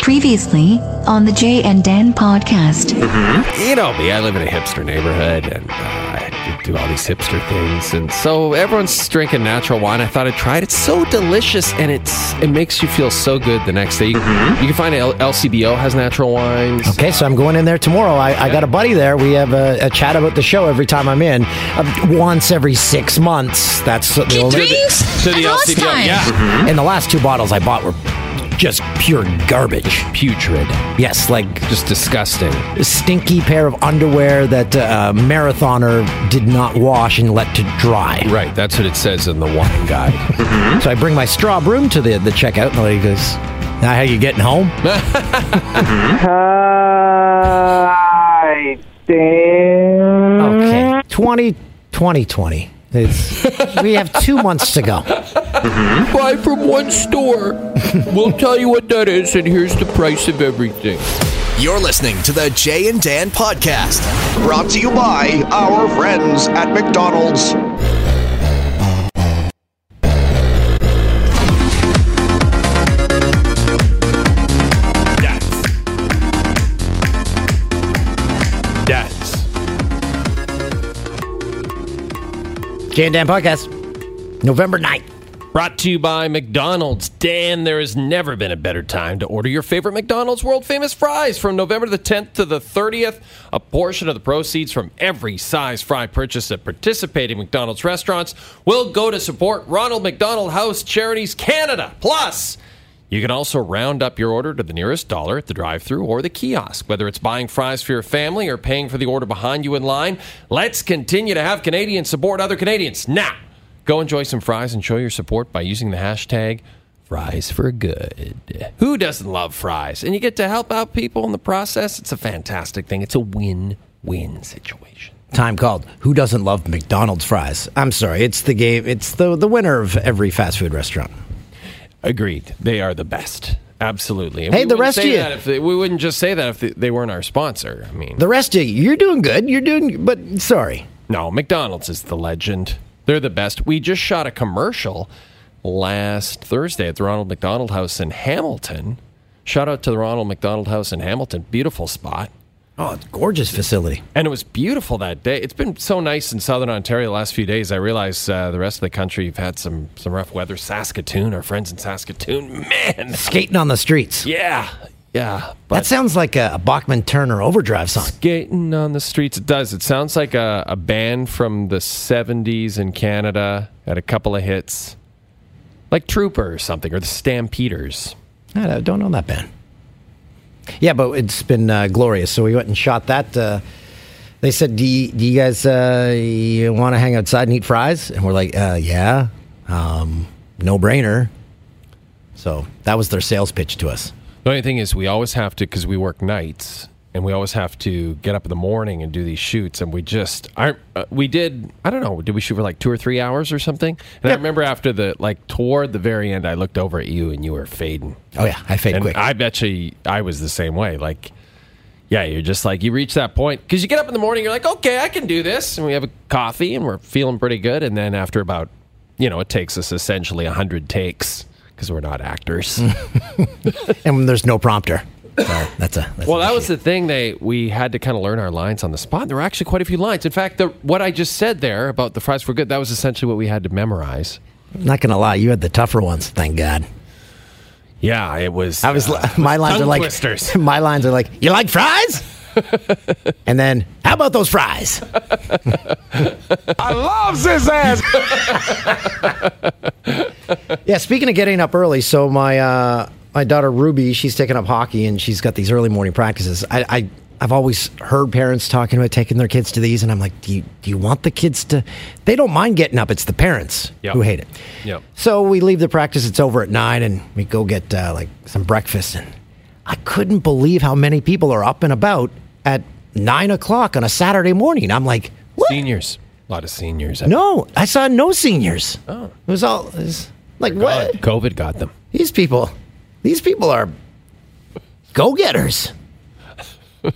Previously on the Jay and Dan podcast. You know me, I live in a hipster neighborhood and uh, I do all these hipster things. And so everyone's drinking natural wine. I thought I'd try it. It's so delicious and it's it makes you feel so good the next day. You, you can find L- LCBO has natural wines. Okay, so I'm going in there tomorrow. I, I got a buddy there. We have a, a chat about the show every time I'm in. Uh, once every six months. That's the only. To the LCBO. Yeah. And the last two bottles I bought were just pure garbage. Putrid. Yes, like Just disgusting. a stinky pair of underwear that uh, a marathoner did not wash and let to dry. Right, that's what it says in the wine guide. So I bring my straw broom to the, the checkout, and the lady goes, "Now, how you getting home?" Hi, Dan. Okay, 20, 2020. It's, we have two months to go. Mm-hmm. Buy from one store. we'll tell you what that is, and here's the price of everything. You're listening to the Jay and Dan podcast. Brought to you by our friends at McDonald's. Jay and Dan podcast, November 9th. Brought to you by McDonald's. Dan, there has never been a better time to order your favorite McDonald's world famous fries. From November the 10th to the 30th, a portion of the proceeds from every size fry purchase at participating McDonald's restaurants will go to support Ronald McDonald House Charities Canada. Plus, you can also round up your order to the nearest dollar at the drive through or the kiosk. Whether it's buying fries for your family or paying for the order behind you in line, let's continue to have Canadians support other Canadians. Now, go enjoy some fries and show your support by using the hashtag fries for good. Who doesn't love fries? And you get to help out people in the process. It's a fantastic thing. It's a win win situation. Time called Who Doesn't Love McDonald's Fries? I'm sorry, it's the game. It's the, the winner of every fast food restaurant. Agreed. They are the best. Absolutely. And Hey, the rest of you- they, we wouldn't just say that if they, they weren't our sponsor. I mean, The rest of you, you're doing good. You're doing, but sorry. No, McDonald's is the legend. They're the best. We just shot a commercial last Thursday at the Ronald McDonald House in Hamilton. Shout out to the Ronald McDonald House in Hamilton. Beautiful spot. Oh, it's a gorgeous facility. And it was beautiful that day. It's been so nice in Southern Ontario the last few days. I realize uh, the rest of the country have had some, some rough weather. Saskatoon, our friends in Saskatoon, man. Skating on the streets. Yeah, yeah. That sounds like a, a Bachman Turner overdrive song. skating on the streets. It does. It sounds like a, a band from the 70s in Canada. Had a couple of hits. Like Trooper or something, or the Stampeders. I don't know that band. Yeah, but it's been uh, glorious. So we went and shot that. Uh, they said, "Do you, do you guys uh, want to hang outside and eat fries?" And we're like, uh, "Yeah, um, no brainer." So that was their sales pitch to us. The only thing is, we always have to, because we work nights, and we always have to get up in the morning and do these shoots. And we just, I, uh, we did, I don't know, did we shoot for like two or three hours or something? And I remember after the, like, toward the very end, I looked over at you and you were fading. Oh yeah, I fade and quick. I bet you I was the same way. Like, yeah, you're just like, you reach that point because you get up in the morning, you're like, okay, I can do this. And we have a coffee and we're feeling pretty good. And then after about, you know, it takes us essentially 100 takes because we're not actors. and there's no prompter. So that's a that's well, that was the thing. They we had to kind of learn our lines on the spot. There were actually quite a few lines. In fact, the, what I just said there about the fries were good, that was essentially what we had to memorize. not gonna lie. You had the tougher ones. Thank God. Yeah, it was. I was uh, my lines are like twisters. my lines are like you like fries, and then how about those fries? I love this ass. Yeah, speaking of getting up early, so my uh, my daughter Ruby, she's taking up hockey and she's got these early morning practices. I, I I've always heard parents talking about taking their kids to these, and I'm like, do you do you want the kids to? They don't mind getting up. It's the parents Yep. who hate it. Yep. So we leave the practice. It's over at nine, and we go get uh, like some breakfast. And I couldn't believe how many people are up and about at nine o'clock on a Saturday morning. I'm like, what? Seniors. A lot of seniors. No, I saw no seniors. Oh, it was all it was like what? COVID got them. These people, these people are go getters.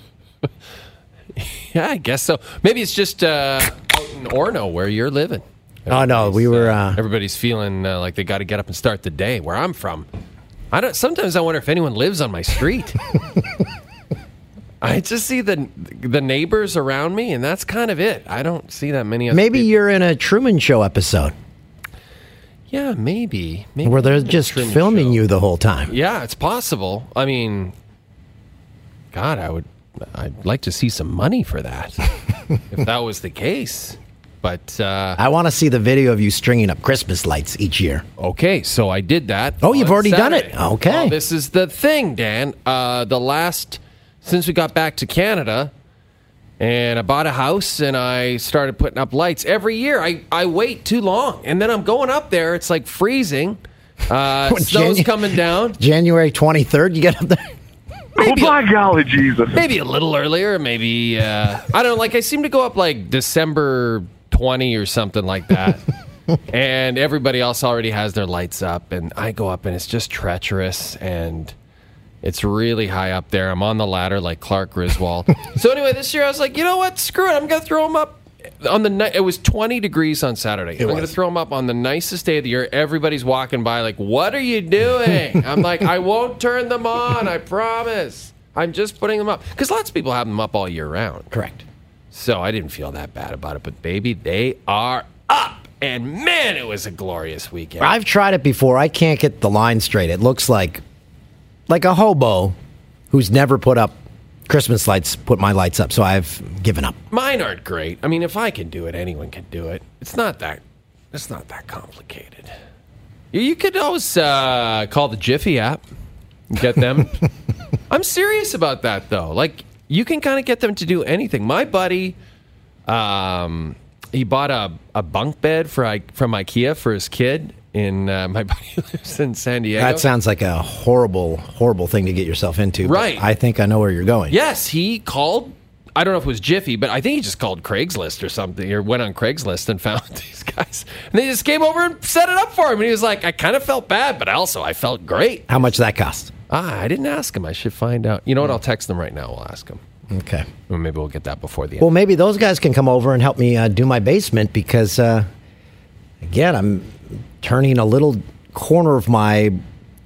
Yeah, I guess so. Maybe it's just uh, out in Orono where you're living. Oh no, we were. Uh, Everybody's feeling uh, like they got to get up and start the day. Where I'm from, I don't. Sometimes I wonder if anyone lives on my street. I just see the the neighbors around me, and that's kind of it. I don't see that many. Maybe people. you're in a Truman Show episode Yeah, maybe. maybe where they're I'm in a just filming Show. you the whole time. Yeah, it's possible. I mean, God, I would. I'd like to see some money for that if that was the case. But uh, I want to see the video of you stringing up Christmas lights each year. Okay, so I did that. Oh, you've already done it. Okay. Well, this is the thing, Dan. Uh, the last since we got back to Canada, and I bought a house and I started putting up lights every year. I I wait too long, and then I'm going up there. It's like freezing. Uh, What, snow's Janu- coming down. January 23rd, you get up there. Oh, by golly, Jesus. Maybe a little earlier. Maybe uh, I don't know. Like I seem to go up like December twenty or something like that. and everybody else already has their lights up, and I go up, and it's just treacherous, and it's really high up there. I'm on the ladder like Clark Griswold. so anyway, this year I was like, you know what? Screw it. I'm gonna throw them up. On the ni- it was 20 degrees on Saturday. I'm going to throw them up on the nicest day of the year. Everybody's walking by like, "What are you doing?" I'm like, "I won't turn them on. I promise. I'm just putting them up because lots of people have them up all year round." Correct. So I didn't feel that bad about it. But baby, they are up, and man, it was a glorious weekend. I've tried it before. I can't get the line straight. It looks like like a hobo who's never put up Christmas lights put my lights up. So I've given up. Mine aren't great. I mean, if I can do it, anyone can do it. It's not that. It's not that complicated. You, you could always uh, call the Jiffy app. and Get them. I'm serious about that though. Like you can kind of get them to do anything. My buddy, um, he bought a, a bunk bed for I from IKEA for his kid. In uh, my buddy lives in San Diego. That sounds like a horrible, horrible thing to get yourself into. but Right. I think I know where you're going. Yes, he called. I don't know if it was Jiffy, but I think he just called Craigslist or something, or went on Craigslist and found these guys. And they just came over and set it up for him. And he was like, I kind of felt bad, but also I felt great. How much that cost? Ah, I didn't ask him. I should find out. You know what? I'll text them right now. We'll ask him. Okay. Or maybe we'll get that before the end. Well, maybe those guys can come over and help me uh, do my basement because, uh, again, I'm turning a little corner of my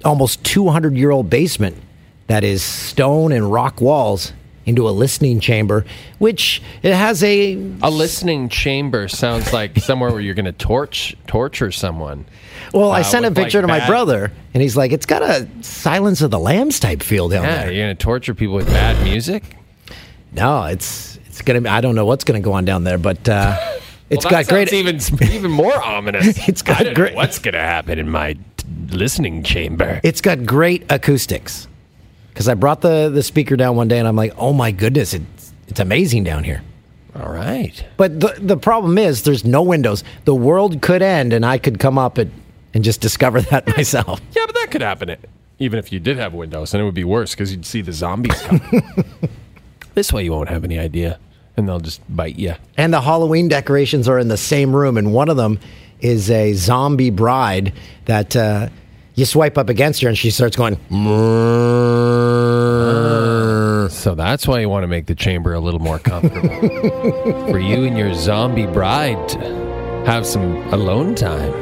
almost 200 year old basement that is stone and rock walls into a listening chamber, which it has a. a listening chamber sounds like somewhere where you're going to torch torture someone. Well, I uh, sent a with, like, picture to my bad- brother, and he's like, it's got a Silence of the Lambs type feel down Yeah, there. you're going to torture people with bad music. No, it's it's gonna. I don't know what's gonna go on down there, but uh, it's Well, got great. even even more ominous. It's got great- what's going to happen in my listening chamber? It's got great acoustics. Because I brought the the speaker down one day, and I'm like, oh my goodness, it's it's amazing down here. All right. But the the problem is, there's no windows. The world could end, and I could come up and and just discover that myself. Yeah, but that could happen It even if you did have windows, and it would be worse because you'd see the zombies coming. this way, you won't have any idea, and they'll just bite you. And the Halloween decorations are in the same room, and one of them is a zombie bride that uh, you swipe up against her, and she starts going. "Mrrr." So that's why you want to make the chamber a little more comfortable for you and your zombie bride to have some alone time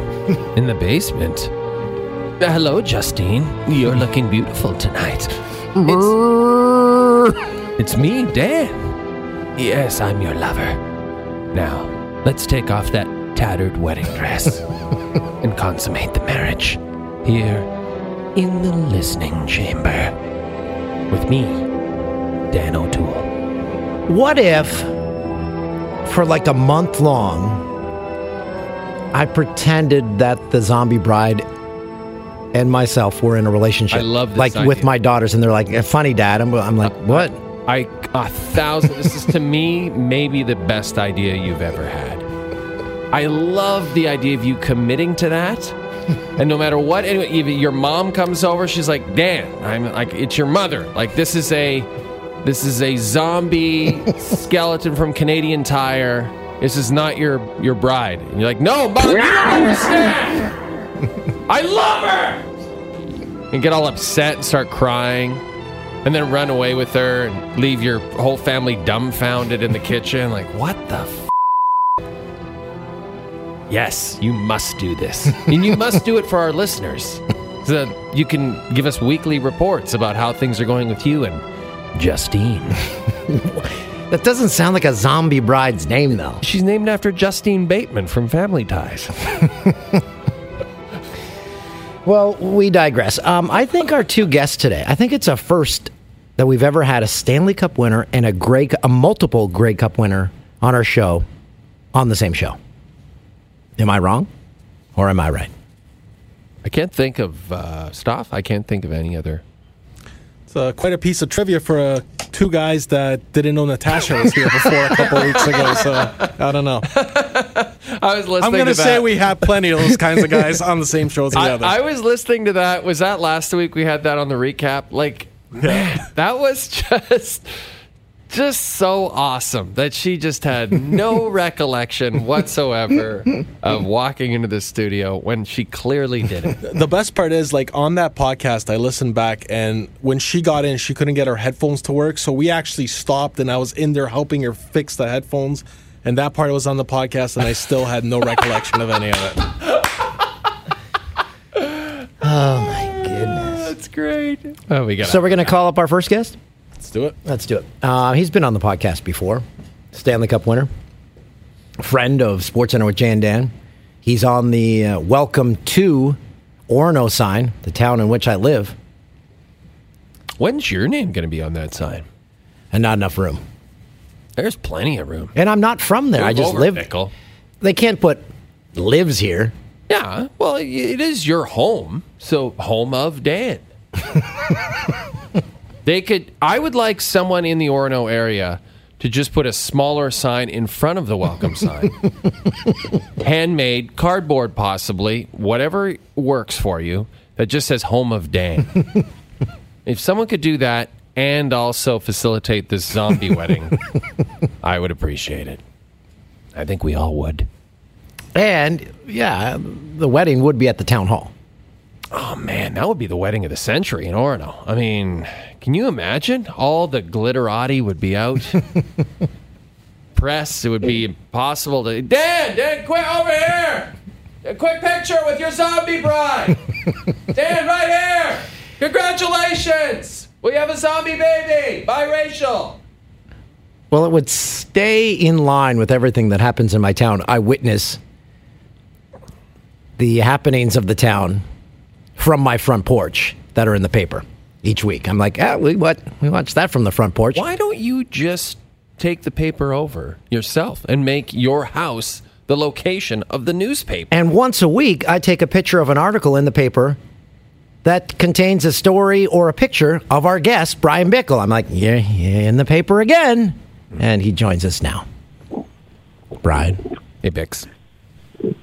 in the basement. Uh, Hello, Justine. You're looking beautiful tonight. It's, it's me, Dan. Yes, I'm your lover. Now, let's take off that tattered wedding dress and consummate the marriage here in the listening chamber with me, Dan O'Toole. What if, for like a month long, I pretended that the zombie bride and myself were in a relationship? I love this like with my daughters, and they're like, "Eh, "Funny, Dad." I'm, I'm like, "What?" I a thousand. this is to me maybe the best idea you've ever had. I love the idea of you committing to that, and no matter what, anyway, your mom comes over, she's like, "Dan, I'm like, it's your mother. Like, this is a, this is a zombie skeleton from Canadian Tire. This is not your your bride." And you're like, "No, mom, you don't understand. I love her." And get all upset and start crying and then run away with her and leave your whole family dumbfounded in the kitchen. Like, what the f? Yes, you must do this. and you must do it for our listeners. So that you can give us weekly reports about how things are going with you and Justine. That doesn't sound like a zombie bride's name, though. She's named after Justine Bateman from Family Ties. Well, we digress. Um, I think our two guests today, I think it's a first that we've ever had a Stanley Cup winner and a Grey, a multiple Grey Cup winner on our show, on the same show. Am I wrong, or am I right? I can't think of uh, Stoff. I can't think of any other. It's uh, quite a piece of trivia for uh, two guys that didn't know Natasha was here before a couple weeks ago. So I don't know. I was listening. I'm going to say that. we have plenty of those kinds of guys on the same show together. I was listening to that. Was that last week? We had that on the recap. Like, man, that was just, just so awesome that she just had no recollection whatsoever of walking into the studio when she clearly didn't. the best part is like on that podcast i listened back and when she got in she couldn't get her headphones to work so we actually stopped and i was in there helping her fix the headphones and that part was on the podcast and i still had no recollection of any of it Oh my Goodness. That's great. Oh, we got. So we're going to call up our first guest. let's do it Let's do it. Uh, he's been on the podcast before, Stanley Cup winner, friend of Sports Center with Jay and Dan. He's on the uh, Welcome to Orono sign, the town in which I live, When's your name going to be on that sign? and not enough room. There's plenty of room. And I'm not from there. I Move just over, live. Bickell. They can't put lives here. Yeah, well, it is your home, so home of Dan. they could. I would like someone in the Orono area to just put a smaller sign in front of the welcome sign, handmade, cardboard, possibly, whatever works for you. That just says "Home of Dan." if someone could do that and also facilitate this zombie wedding, I would appreciate it. I think we all would. And yeah, the wedding would be at the town hall. Oh man, that would be the wedding of the century in Orono. I mean, can you imagine? All the glitterati would be out. Press, it would be impossible to. Dan, Dan, quick over here! A quick picture with your zombie bride. Dan, right here. Congratulations! We have a zombie baby, biracial. Well, it would stay in line with everything that happens in my town. I witness the happenings of the town from my front porch that are in the paper each week. I'm like, ah, we what we watch that from the front porch. Why don't you just take the paper over yourself and make your house the location of the newspaper? And once a week, I take a picture of an article in the paper that contains a story or a picture of our guest, Brian Bickell. I'm like, yeah, yeah, in the paper again. And he joins us now. Brian. Hey, Bix.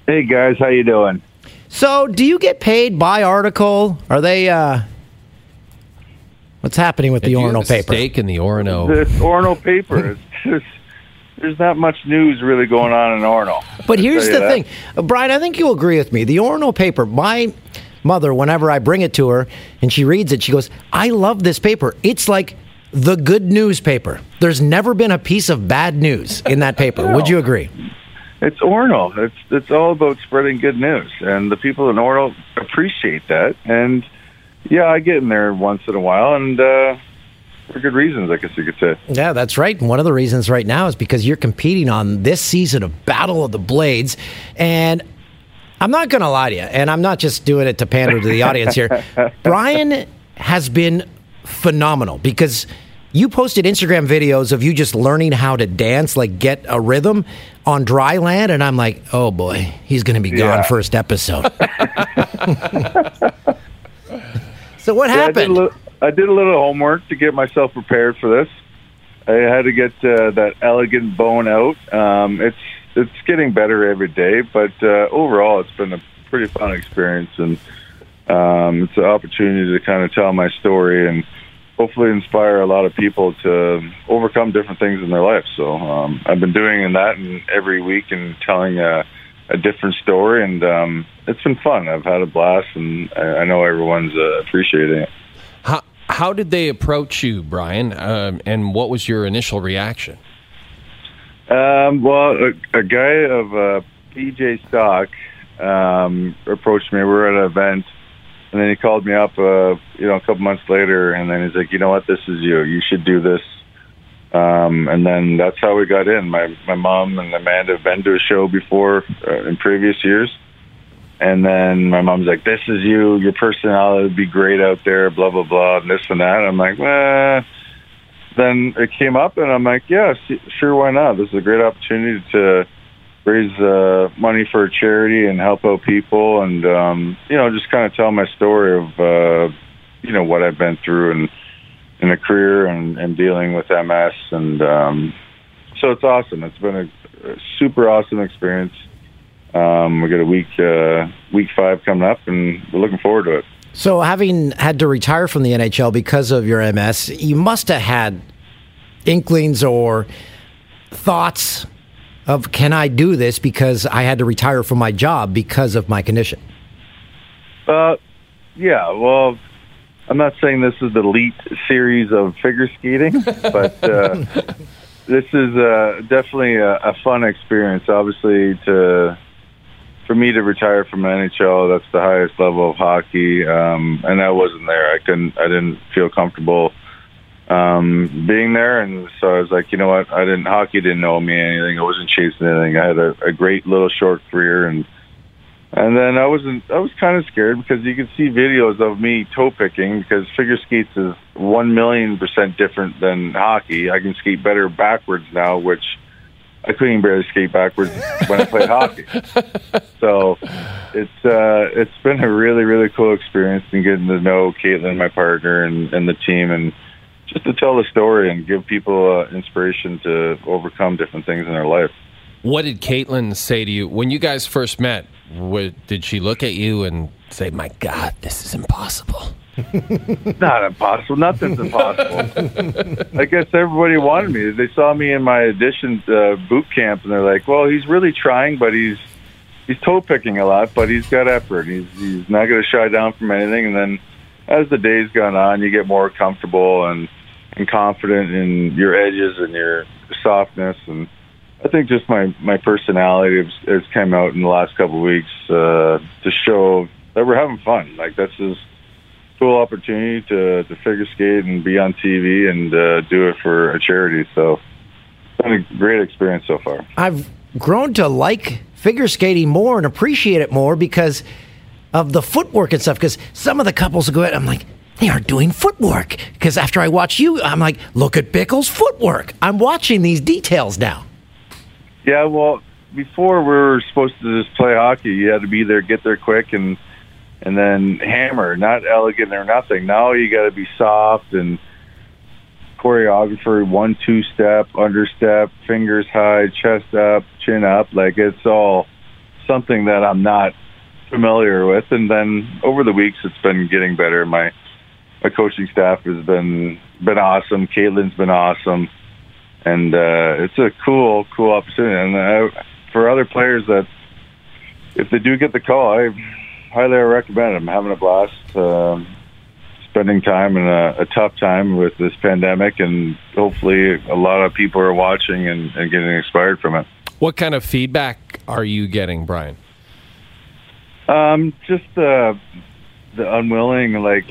Hey guys, how you doing? So, do you get paid by article? Are they, uh, what's happening with the If you have Orono paper? Stake in the Orono. This Orono paper is just there's not much news really going on in Orono. But here's the you that. thing, Uh, Brian. I think you'll agree with me. The Orono paper. My mother, whenever I bring it to her and she reads it, she goes, "I love this paper. It's like the good newspaper. There's never been a piece of bad news in that paper. Would you agree?" It's Orono. It's it's all about spreading good news, and the people in Orono appreciate that. And yeah, I get in there once in a while, and uh, for good reasons, I guess you could say. Yeah, that's right. And one of the reasons right now is because you're competing on this season of Battle of the Blades. And I'm not going to lie to you, and I'm not just doing it to pander to the audience here. Brian has been phenomenal because you posted Instagram videos of you just learning how to dance, like get a rhythm on dry land. And I'm like, oh boy, he's going to be gone Yeah. first episode. so what Yeah, I did, happened? little, I did a little homework to get myself prepared for this. I had to get uh, that elegant bone out. Um, it's it's getting better every day, but uh, overall, it's been a pretty fun experience, and um, it's an opportunity to kind of tell my story and hopefully inspire a lot of people to overcome different things in their life. So um, I've been doing that and every week and telling a, a different story, and um, it's been fun. I've had a blast, and I, I know everyone's uh, appreciating it. How, did they approach you, Brian? Um, and what was your initial reaction? Um, well, a, a guy of uh, PJ Stock um, approached me. We were at an event, And then he called me up, uh, you know, a couple months later, and then he's like, you know what, this is you. You should do this. Um, and then that's how we got in. My my mom and Amanda have been to a show before uh, in previous years, and then my mom's like, "This is you. Your personality would be great out there." Blah blah blah, and this and that. I'm like, well. Then it came up, and I'm like, "Yeah, sure, why not? This is a great opportunity to raise uh, money for a charity and help out people, and um, you know, just kind of tell my story of uh, you know what I've been through and in a career and, and dealing with MS, and um, so it's awesome. It's been a, a super awesome experience. Um, we got a week uh, week five coming up, and we're looking forward to it. So, having had to retire from the NHL because of your MS, you must have had inklings or thoughts of can I do this because I had to retire from my job because of my condition? Uh, yeah, well, I'm not saying this is the elite series of figure skating, but uh, this is uh, definitely a, a fun experience. Obviously, to for me to retire from NHL, that's the highest level of hockey, um, and I wasn't there. I couldn't. I didn't feel comfortable um, being there, and so I was like, you know what? I didn't. Hockey didn't know me anything. I wasn't chasing anything. I had a, a great little short career, and and then I wasn't. I was kind of scared because you could see videos of me toe picking because figure skates is one million percent different than hockey. I can skate better backwards now, which I couldn't even barely skate backwards when I played hockey. So it's uh, it's been a really really cool experience and getting to know Kaitlyn, my partner, and, and the team, and just to tell the story and give people uh, inspiration to overcome different things in their life. What did Kaitlyn say to you when you guys first met? What, did she look at you and say, "My God, this is impossible"? Not impossible. Nothing's impossible. I guess everybody wanted me. They saw me in my audition uh, boot camp, and they're like, "Well, he's really trying, but he's he's toe picking a lot, but he's got effort. He's he's not going to shy down from anything." And then, as the days gone on, you get more comfortable and and confident in your edges and your softness, and I think just my my personality has, has come out in the last couple of weeks uh, to show that we're having fun. Like that's just cool opportunity to to figure skate and be on TV and uh, do it for a charity. So it's been a great experience so far. I've grown to like figure skating more and appreciate it more because of the footwork and stuff. Because some of the couples will go out, I'm like, they are doing footwork. Because after I watch you, I'm like, look at Bickell's footwork. I'm watching these details now. Yeah, well, before we were supposed to just play hockey, you had to be there, get there quick, and and then hammer, not elegant or nothing. Now you got to be soft and choreographer, one two step, understep, fingers high, chest up, chin up. Like it's all something that I'm not familiar with. And then over the weeks, it's been getting better. My my coaching staff has been been awesome. Kaitlyn's been awesome, and uh, it's a cool cool opportunity. And uh, for other players that if they do get the call, I highly recommend it. I'm having a blast. Um, spending time in a, a tough time with this pandemic, and hopefully, a lot of people are watching and, and getting inspired from it. What kind of feedback are you getting, Brian? Um, just uh, the unwilling, like,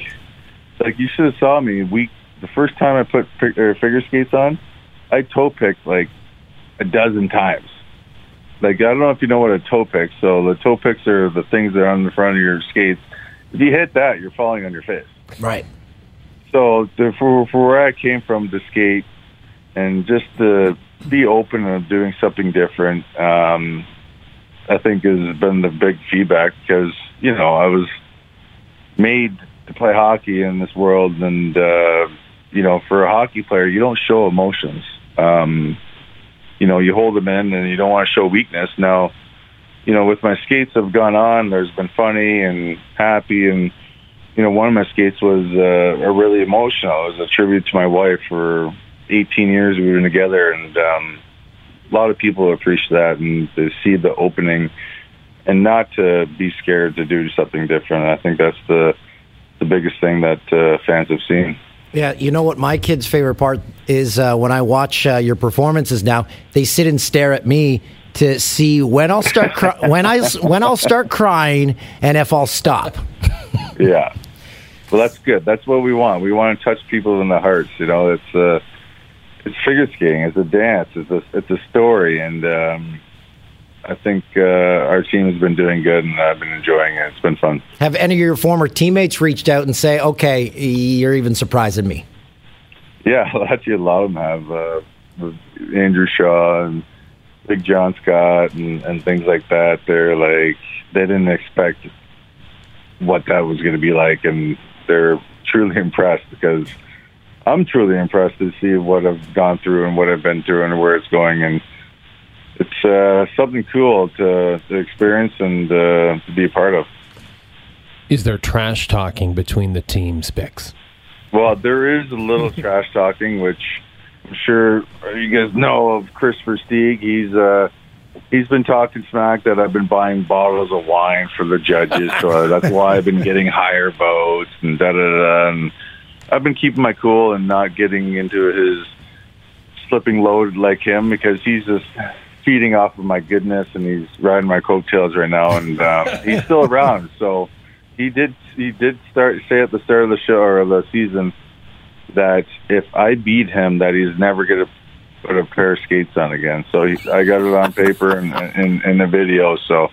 like you should have saw me week the first time I put fi- figure skates on. I toe picked like a dozen times. Like I don't know if you know what a toe pick. So the toe picks are the things that are on the front of your skates. If you hit that, you're falling on your face. Right. So the, for for where I came from to skate, and just to be open and doing something different, um, I think has been the big feedback because you know I was made to play hockey in this world, and uh, you know for a hockey player, you don't show emotions. Um, you know, you hold them in, and you don't want to show weakness. Now, you know, with my skates have gone on, there's been funny and happy and you know, one of my skates was uh, really emotional. It was a tribute to my wife. For 18 years we were together, and um, a lot of people appreciate that and to see the opening, and not to be scared to do something different. I think that's the the biggest thing that uh, fans have seen. Yeah, you know what my kid's favorite part is uh, when I watch uh, your performances now. They sit and stare at me to see when I'll start cry- when I when I'll start crying and if I'll stop. Yeah. Well, that's good. That's what we want. We want to touch people in the hearts. You know, it's uh, it's figure skating. It's a dance. It's a it's a story, and um, I think uh, our team has been doing good, and I've been enjoying it. It's been fun. Have any of your former teammates reached out and say, "Okay, you're even surprising me"? Yeah, actually, a lot of them have. Uh, Andrew Shaw and Big John Scott and, and things like that. They're like they didn't expect what that was going to be like, and they're truly impressed because I'm truly impressed to see what I've gone through and what I've been through and where it's going, and it's uh, something cool to, to experience and uh, to be a part of. Is there trash talking between the teams, Bix? Well, there is a little trash talking, which I'm sure you guys know of Kris Versteeg. He's uh, he's been talking smack that I've been buying bottles of wine for the judges, so that's why I've been getting higher votes and da da da. And I've been keeping my cool and not getting into his slipping load like him because he's just feeding off of my goodness and he's riding my coattails right now, and um, he's still around. So he did he did start say at the start of the show or the season that if I beat him, that he's never going to put a pair of skates on again. So he, I got it on paper and in, in the video. So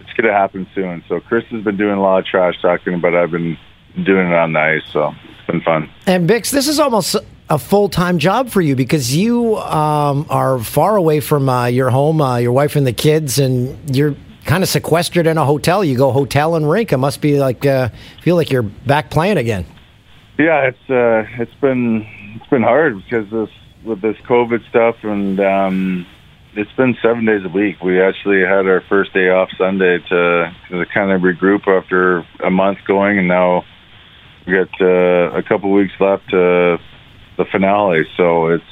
it's going to happen soon. So Chris has been doing a lot of trash talking, but I've been doing it on the ice. So it's been fun. And Bix, this is almost a full time job for you because you um, are far away from uh, your home, uh, your wife and the kids, and you're kind of sequestered in a hotel. You go hotel and rink. It must be like uh, feel like you're back playing again. Yeah, it's uh, it's been it's been hard because this with this COVID stuff, and um, it's been seven days a week. We actually had our first day off Sunday to, to kind of regroup after a month going, and now we got uh, a couple weeks left to the finale. So it's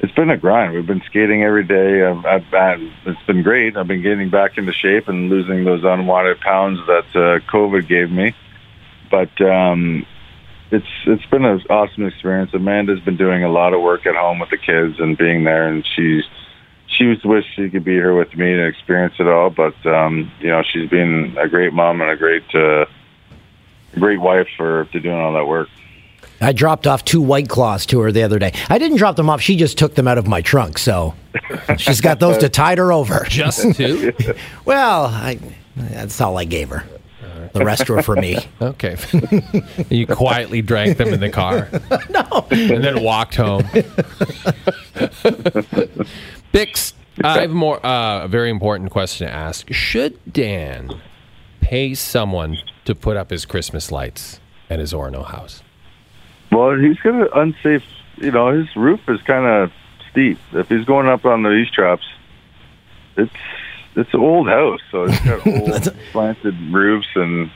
it's been a grind. We've been skating every day. I've, I've, I've, it's been great. I've been getting back into shape and losing those unwanted pounds that uh, COVID gave me. But um, it's it's been an awesome experience. Amanda's been doing a lot of work at home with the kids and being there, and she's she was wish she could be here with me to experience it all. But um, you know, she's been a great mom and a great uh, great wife for to doing all that work. I dropped off two white claws to her the other day. I didn't drop them off; she just took them out of my trunk. So she's got those to tide her over. Just two? well, I, that's all I gave her. The rest were for me. Okay. you quietly drank them in the car. no. And then walked home. Bix, I have more uh, a very important question to ask. Should Dan pay someone to put up his Christmas lights at his Orono house? Well, he's got an unsafe. You know, his roof is kind of steep. If he's going up on the eavestroughs, it's it's an old house, so it's got old slanted roofs, and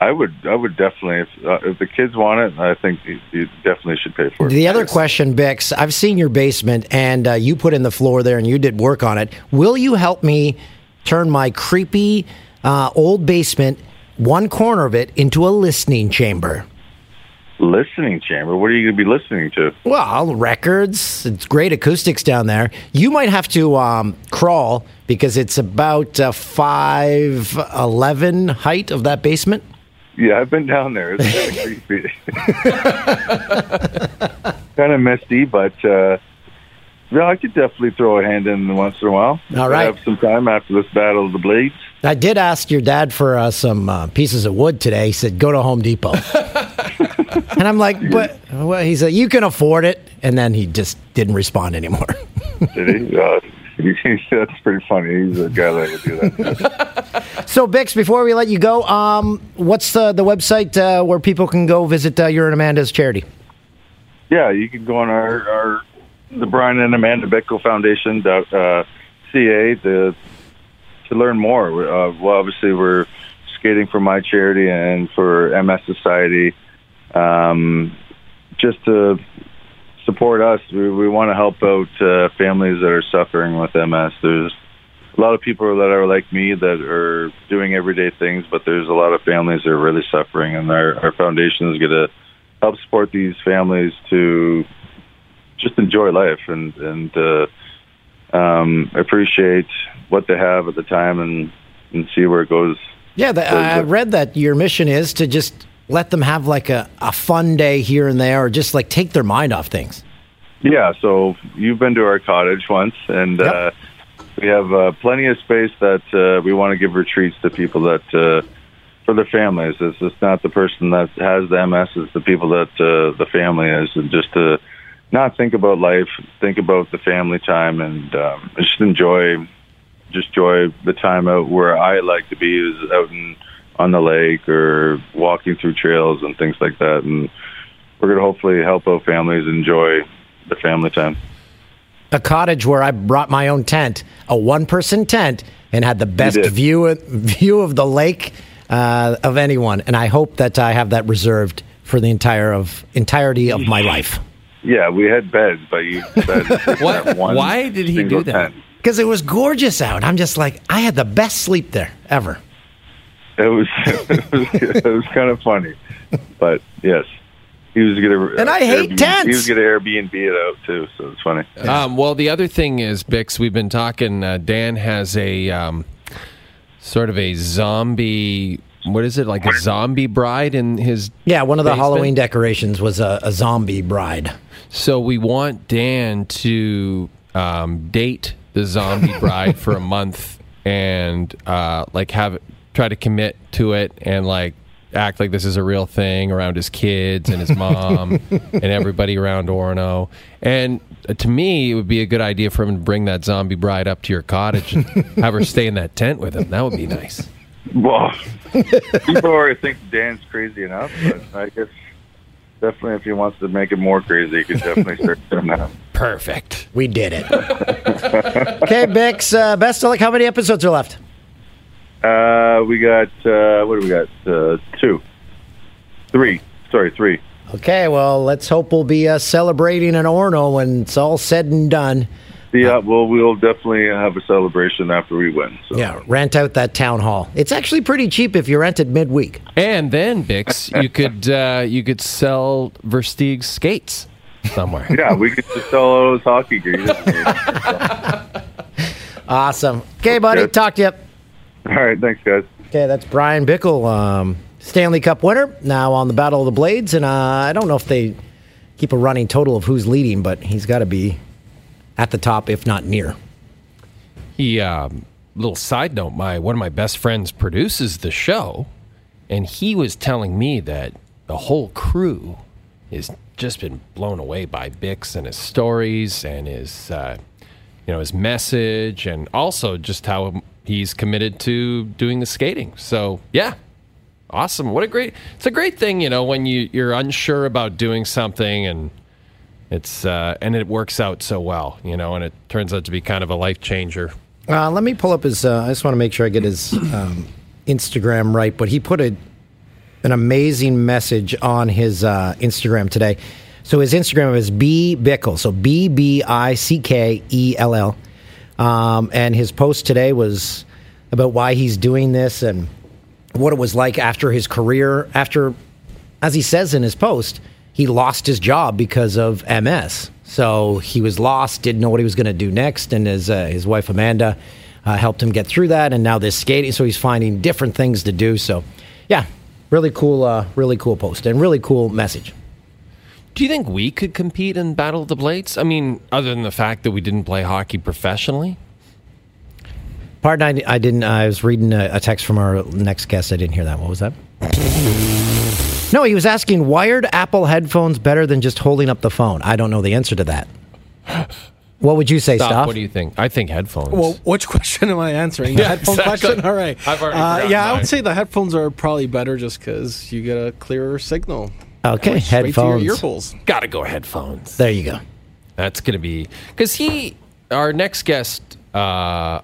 I would I would definitely if uh, if the kids want it, I think you, you definitely should pay for it. The other question, Bix, I've seen your basement, and uh, you put in the floor there, and you did work on it. Will you help me turn my creepy uh, old basement, one corner of it, into a listening chamber? Listening chamber. What are you going to be listening to? Well, records. It's great acoustics down there. You might have to um, crawl because it's about uh, five eleven height of that basement. Yeah, I've been down there. It's kind of creepy, kind of misty, but uh, yeah, I could definitely throw a hand in once in a while. All right, I have some time after this battle of the blades. I did ask your dad for uh, some uh, pieces of wood today. He said, "Go to Home Depot." and I'm like, "But well, he said you can afford it." And then he just didn't respond anymore. Did he? Uh, that's pretty funny. He's a guy that would do that. so, Bix, before we let you go, um, what's the the website uh, where people can go visit uh, your and Amanda's charity? Yeah, you can go on our, our the Brian and Amanda Bickell Foundation uh, ca to to learn more. Uh, well, obviously, we're skating for my charity and for MS Society, um, just to support us. We, we want to help out uh, families that are suffering with MS. There's a lot of people that are like me that are doing everyday things, but there's a lot of families that are really suffering, and our, our foundation is going to help support these families to just enjoy life and and uh, um, appreciate what they have at the time and and see where it goes Yeah, the, I read that your mission is to just let them have like a, a fun day here and there, or just like take their mind off things. Yeah, so you've been to our cottage once, and Yep. uh, we have uh, plenty of space that uh, we want to give retreats to people that uh, for their families. It's just not the person that has the MS; it's the people that uh, the family is, and just to not think about life, think about the family time, and um, just enjoy, just enjoy the time out where I like to be is out in on the lake or walking through trails and things like that, and we're going to hopefully help out families enjoy the family time. A cottage where I brought my own tent, a one-person tent, and had the best view view of the lake uh, of anyone. And I hope that I have that reserved for the entire of entirety of my life. Yeah, we had beds, but you said What- one why did he do that? Because it was gorgeous out. I'm just like, I had the best sleep there ever. It was it was, it was kind of funny, but yes, he was gonna And I hate Airbnb tents. He was gonna Airbnb it out too, so it's funny. Um, well, the other thing is, Bix, we've been talking. Uh, Dan has a um, sort of a zombie. What is it like a zombie bride in his? Yeah, one of the basement? Halloween decorations was a, a zombie bride. So we want Dan to um, date the zombie bride for a month and uh, like have try to commit to it and like act like this is a real thing around his kids and his mom and everybody around Orono. And uh, to me, it would be a good idea for him to bring that zombie bride up to your cottage and have her stay in that tent with him. That would be nice. Well, people already think Dan's crazy enough, but I guess definitely if he wants to make it more crazy, he can definitely start doing that. Perfect. We did it. okay, Bix, uh, best of luck. How many episodes are left? Uh, we got uh, what do we got? Uh, two, three. Sorry, three. Okay, well, let's hope we'll be uh, celebrating an Orono when it's all said and done. Yeah, well, we'll definitely have a celebration after we win. So. Yeah, rent out that town hall. It's actually pretty cheap if you rent it midweek. And then Bix, you could uh, you could sell Versteeg's skates somewhere. Yeah, we could just sell all those hockey gear. Awesome. Okay, buddy, Good. talk to you. all right, thanks, guys. Okay, that's Brian Bickell, um, Stanley Cup winner, now on the Battle of the Blades. And uh, I don't know if they keep a running total of who's leading, but he's got to be at the top, if not near. He um, little side note, my one of my best friends produces the show, and he was telling me that the whole crew has just been blown away by Bix and his stories and his uh, you know his message, and also just how he's committed to doing the skating. So yeah. Awesome. What a great it's a great thing, you know, when you, you're unsure about doing something and it's uh, and it works out so well, you know, and it turns out to be kind of a life changer. Uh, let me pull up his. Uh, I just want to make sure I get his um, Instagram right. But he put a, an amazing message on his uh, Instagram today. So his Instagram is B Bickell. So B B I C K E L L. Um, and his post today was about why he's doing this and what it was like after his career. After, as he says in his post, he lost his job because of MS. So he was lost, didn't know what he was going to do next, and his uh, his wife Amanda uh, helped him get through that. And now this skating, so he's finding different things to do. So, yeah, really cool, uh, really cool post and really cool message. Do you think we could compete in Battle of the Blades? I mean, other than the fact that we didn't play hockey professionally? Pardon, I, I didn't. I was reading a, a text from our next guest. I didn't hear that. What was that? No, he was asking wired Apple headphones better than just holding up the phone. I don't know the answer to that. What would you say, Stop. Stop? What do you think? I think headphones. Well, which question am I answering? The Yeah, headphone exactly. question? All right. I've already Uh, forgotten yeah, I would say the headphones are probably better just because you get a clearer signal. Okay, Straight to headphones. your ear holes. gotta go headphones. There you go. That's gonna be because he, our next guest, uh,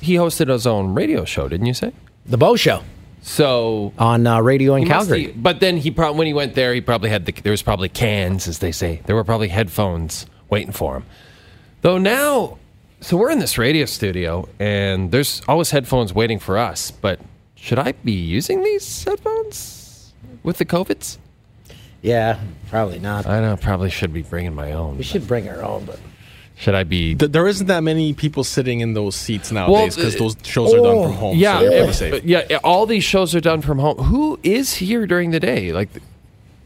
he hosted his own radio show, didn't you say? The Bow Show So on uh, radio in Calgary. be- but then he probably when he went there, he probably had the there was probably cans, as they say. There were probably headphones waiting for him. Though now, so we're in this radio studio, and there's always headphones waiting for us. But should I be using these headphones with the covids? Yeah, probably not. I know, probably should be bringing my own. we should bring our own, but Should I be? Th- there isn't that many people sitting in those seats nowadays because uh, those shows are done from home. Yeah, so you're yeah, yeah, yeah, All these shows are done from home. Who is here during the day? Like,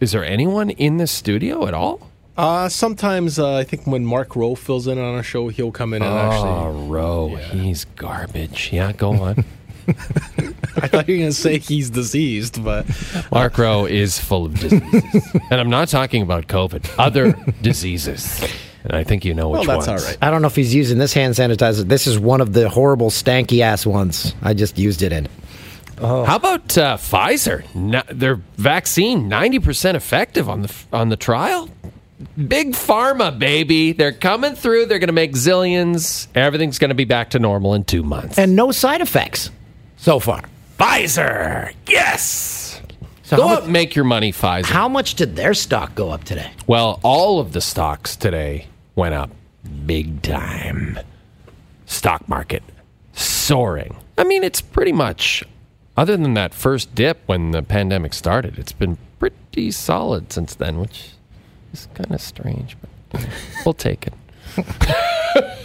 is there anyone in the studio at all? Uh, sometimes uh, I think when Mark Rowe fills in on a show, he'll come in and actually. Oh, actually. Rowe, he's garbage. Yeah, go on. I thought you were going to say he's diseased, but Mark Rowe is full of diseases, and I'm not talking about COVID. Other diseases, and I think you know well, which that's ones. all right. I don't know if he's using this hand sanitizer. This is one of the horrible stanky ass ones. I just used it in. How about uh, Pfizer? No, their vaccine ninety percent effective on the on the trial. Big pharma, baby. They're coming through. They're going to make zillions. Everything's going to be back to normal in two months. And no side effects so far. Pfizer, yes. So Go how out much, and make your money, Pfizer. how much did their stock go up today? Well, all of the stocks today went up big time. Stock market soaring. I mean, it's pretty much, other than that first dip when the pandemic started, it's been pretty solid since then, which is kind of strange, but we'll take it.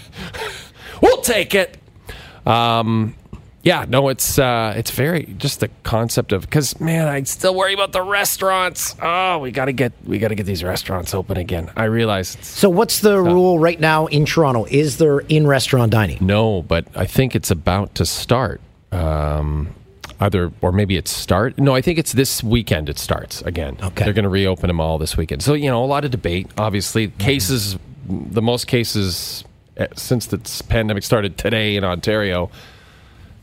we'll take it. Um, yeah, no, it's uh, it's very just the concept of because man, I still worry about the restaurants. Oh, we gotta get we gotta get these restaurants open again. I realize So, what's the rule right now in Toronto? Is there in restaurant dining? no, but I think it's about to start. Um, either or maybe it's start. No, I think it's this weekend. It starts again. Okay. they're going to reopen them all this weekend. So you know, a lot of debate. Obviously, cases, the most cases eh, since the pandemic started today in Ontario.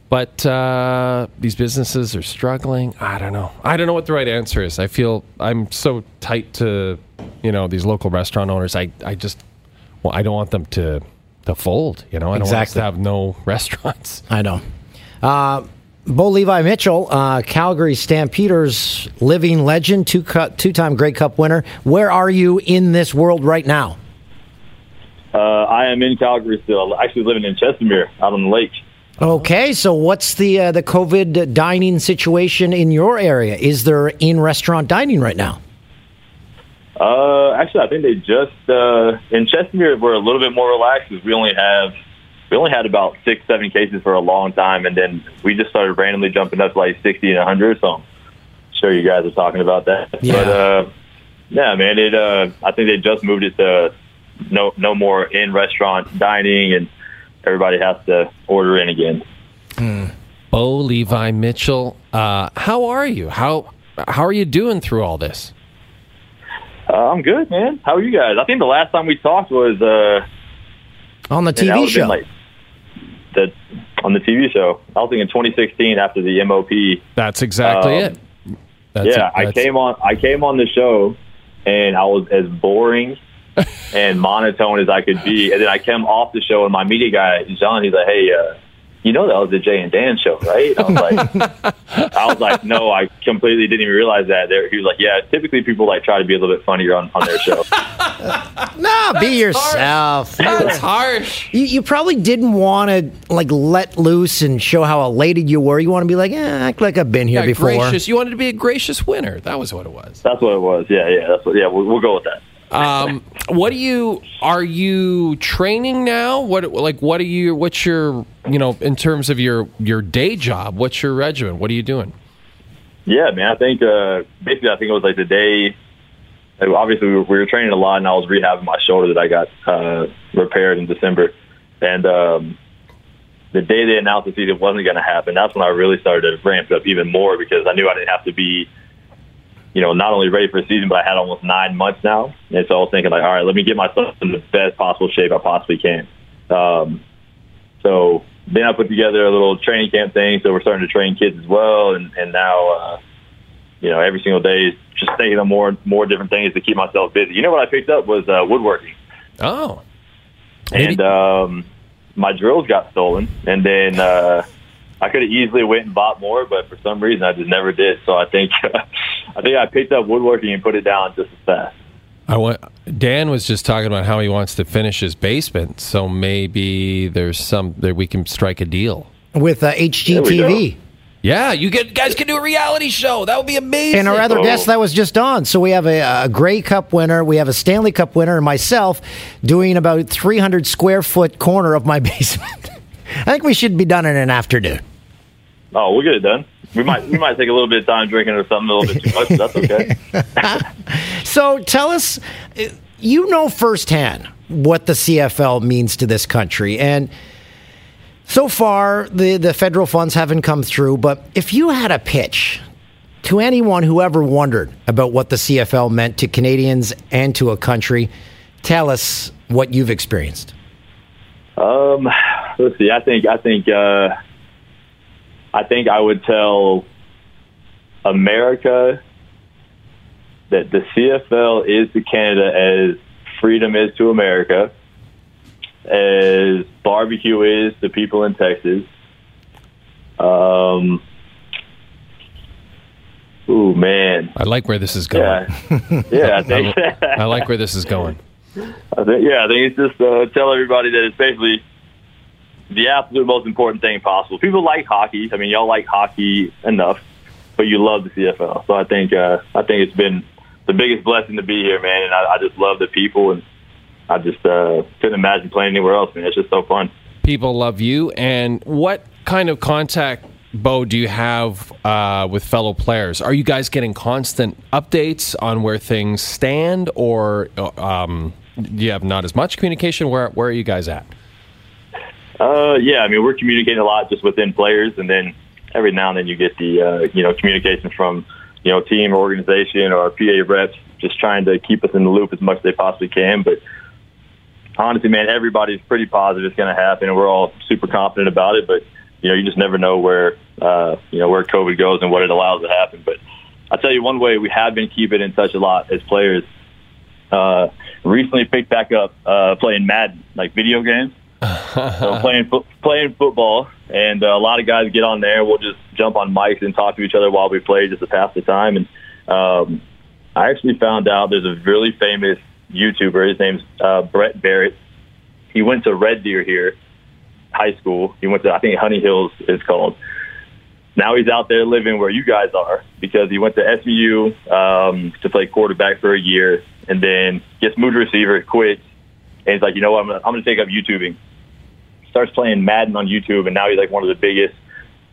But uh, these businesses are struggling. I don't know. I don't know what the right answer is. I feel I'm so tight to, you know, these local restaurant owners. I, I just, well, I don't want them to, to fold. You know, I don't want us Exactly. to have no restaurants. I know. Uh, Bo Levi Mitchell, uh, Calgary Stampeders living legend, two cut, two-time Grey Cup winner. Where are you in this world right now? Uh, I am in Calgary still. Actually living in Chestermere out on the lake. Okay, so what's the uh, the COVID dining situation in your area? Is there in restaurant dining right now? Uh, actually, I think they just uh, in Chestermere we're a little bit more relaxed because we only have we only had about six, seven cases for a long time, and then we just started randomly jumping up to like sixty and hundred. So I'm sure you guys are talking about that. Yeah. But uh, yeah, man, it. Uh, I think they just moved it to no no more in restaurant dining, and everybody has to order in again. Bo Levi Mitchell, uh, how are you? How how are you doing through all this? Uh, I'm good, man. How are you guys? I think the last time we talked was uh, On the TV show. like, the on the TV show. I was thinking 2016 after the MOP. That's exactly Um, it. That's yeah, it. I came on. I came on the show, and I was as boring and monotone as I could be. And then I came off the show, and my media guy, John, he's like, "Hey, uh, you know that was the Jay and Dan show, right?" I was like, "I was like, no, I completely didn't even realize that." There, he was like, "Yeah, typically people like try to be a little bit funnier on, on their show." No, be yourself. That's harsh. You, you probably didn't want to like let loose and show how elated you were. You want to be like, eh, act like I've been here Yeah, before. gracious. You wanted to be a gracious winner. That was what it was. That's what it was. Yeah, yeah, that's what. Yeah, we'll, we'll go with that. Um, what do you are you training now? What like what are you? What's your you know in terms of your your day job? What's your regimen? What are you doing? Yeah, man. I think uh, basically, I think it was like the day. Obviously, we were, we were training a lot, and I was rehabbing my shoulder that I got uh, repaired in December. And um, the day they announced the season wasn't going to happen, that's when I really started to ramp up even more because I knew I didn't have to be, you know, not only ready for a season, but I had almost nine months now. And so I was thinking, like, all right, let me get myself in the best possible shape I possibly can. Um, so then I put together a little training camp thing. So we're starting to train kids as well, and and now uh, you know every single day is just thinking of more more different things to keep myself busy. You know what I picked up was uh, woodworking, Oh, and um, my drills got stolen, and then. Uh, I could have easily went and bought more, but for some reason I just never did. So I think I think I picked up woodworking and put it down just as fast. I want. Dan was just talking about how he wants to finish his basement, so maybe there's some that we can strike a deal. with uh, HGTV. Yeah, you get guys can do a reality show. That would be amazing. And our other Oh. guest that was just on. So we have a, a Grey Cup winner, we have a Stanley Cup winner, and myself doing about 300 square foot corner of my basement. I think we should be done in an afternoon. Oh, we'll get it done. We might we might take a little bit of time drinking or something a little bit too much. But that's okay. So tell us, you know firsthand what the CFL means to this country. And so far, the, the federal funds haven't come through. But if you had a pitch to anyone who ever wondered about what the CFL meant to Canadians and to a country, tell us what you've experienced. Um, let's see. I think I think uh, I think I would tell America that the CFL is to Canada as freedom is to America, as barbecue is to people in Texas. Um. Ooh man, I like where this is going. yeah, yeah. I think I like where this is going. I think, yeah, I think it's just uh, tell everybody that it's basically the absolute most important thing possible. People like hockey. I mean, y'all like hockey enough, but you love the CFL. So I think uh, I think it's been the biggest blessing to be here, man. And I, I just love the people, and I just uh, couldn't imagine playing anywhere else. Man, it's just so fun. People love you. And what kind of contact, Bo, do you have uh, with fellow players? Are you guys getting constant updates on where things stand, or uh, um, do you have not as much communication? Where Where are you guys at? Uh, yeah, I mean, we're communicating a lot just within players, and then every now and then you get the uh, you know communication from you know team or organization or PA reps, just trying to keep us in the loop as much as they possibly can. But honestly, man, everybody's pretty positive it's going to happen, and we're all super confident about it. But you know, you just never know where uh, you know where COVID goes and what it allows to happen. But I'll tell you one way we have been keeping in touch a lot as players. Uh, recently picked back up uh, playing Madden, like video games. So playing fo- playing football, and uh, a lot of guys get on there. We'll just jump on mics and talk to each other while we play, just to pass the time. And um, I actually found out there's a really famous YouTuber. His name's uh, Brett Barrett. He went to Red Deer here, high school. He went to I think Hunting Hills is called. Now he's out there living where you guys are because he went to SMU um, to play quarterback for a year, and then gets moved to receiver, quits, and he's like, you know what, I'm gonna, I'm gonna take up YouTubing. Starts playing Madden on YouTube, and now he's like one of the biggest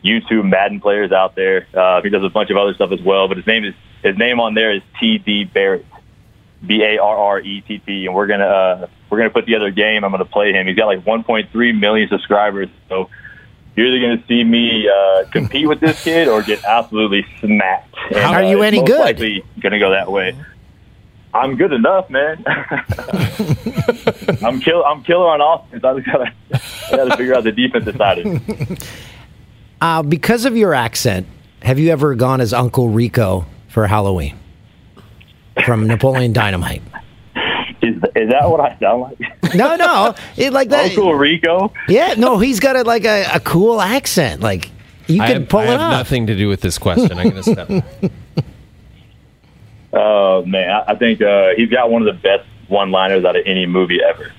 YouTube Madden players out there. Uh, he does a bunch of other stuff as well, but his name is his name on there is TD Barrett, B A R R E T T, and we're gonna uh, we're gonna put together a game. I'm gonna play him. He's got like 1.3 million subscribers, so you're either gonna see me uh, compete with this kid or get absolutely smacked. And, Are uh, you any most good? Likely gonna go that way. I'm good enough, man. I'm kill. I'm killer on offense. I just gotta, I gotta figure out the defensive side of it. Uh, because of your accent, have you ever gone as Uncle Rico for Halloween from Napoleon Dynamite? Is, is that what I sound like? No, no, it like that. Uncle Rico. Yeah, no, he's got a, like a, a cool accent. Like you I can have, pull I it have off. nothing to do with this question. I'm going to step. Oh man, I, I think uh, he's got one of the best one-liners out of any movie ever.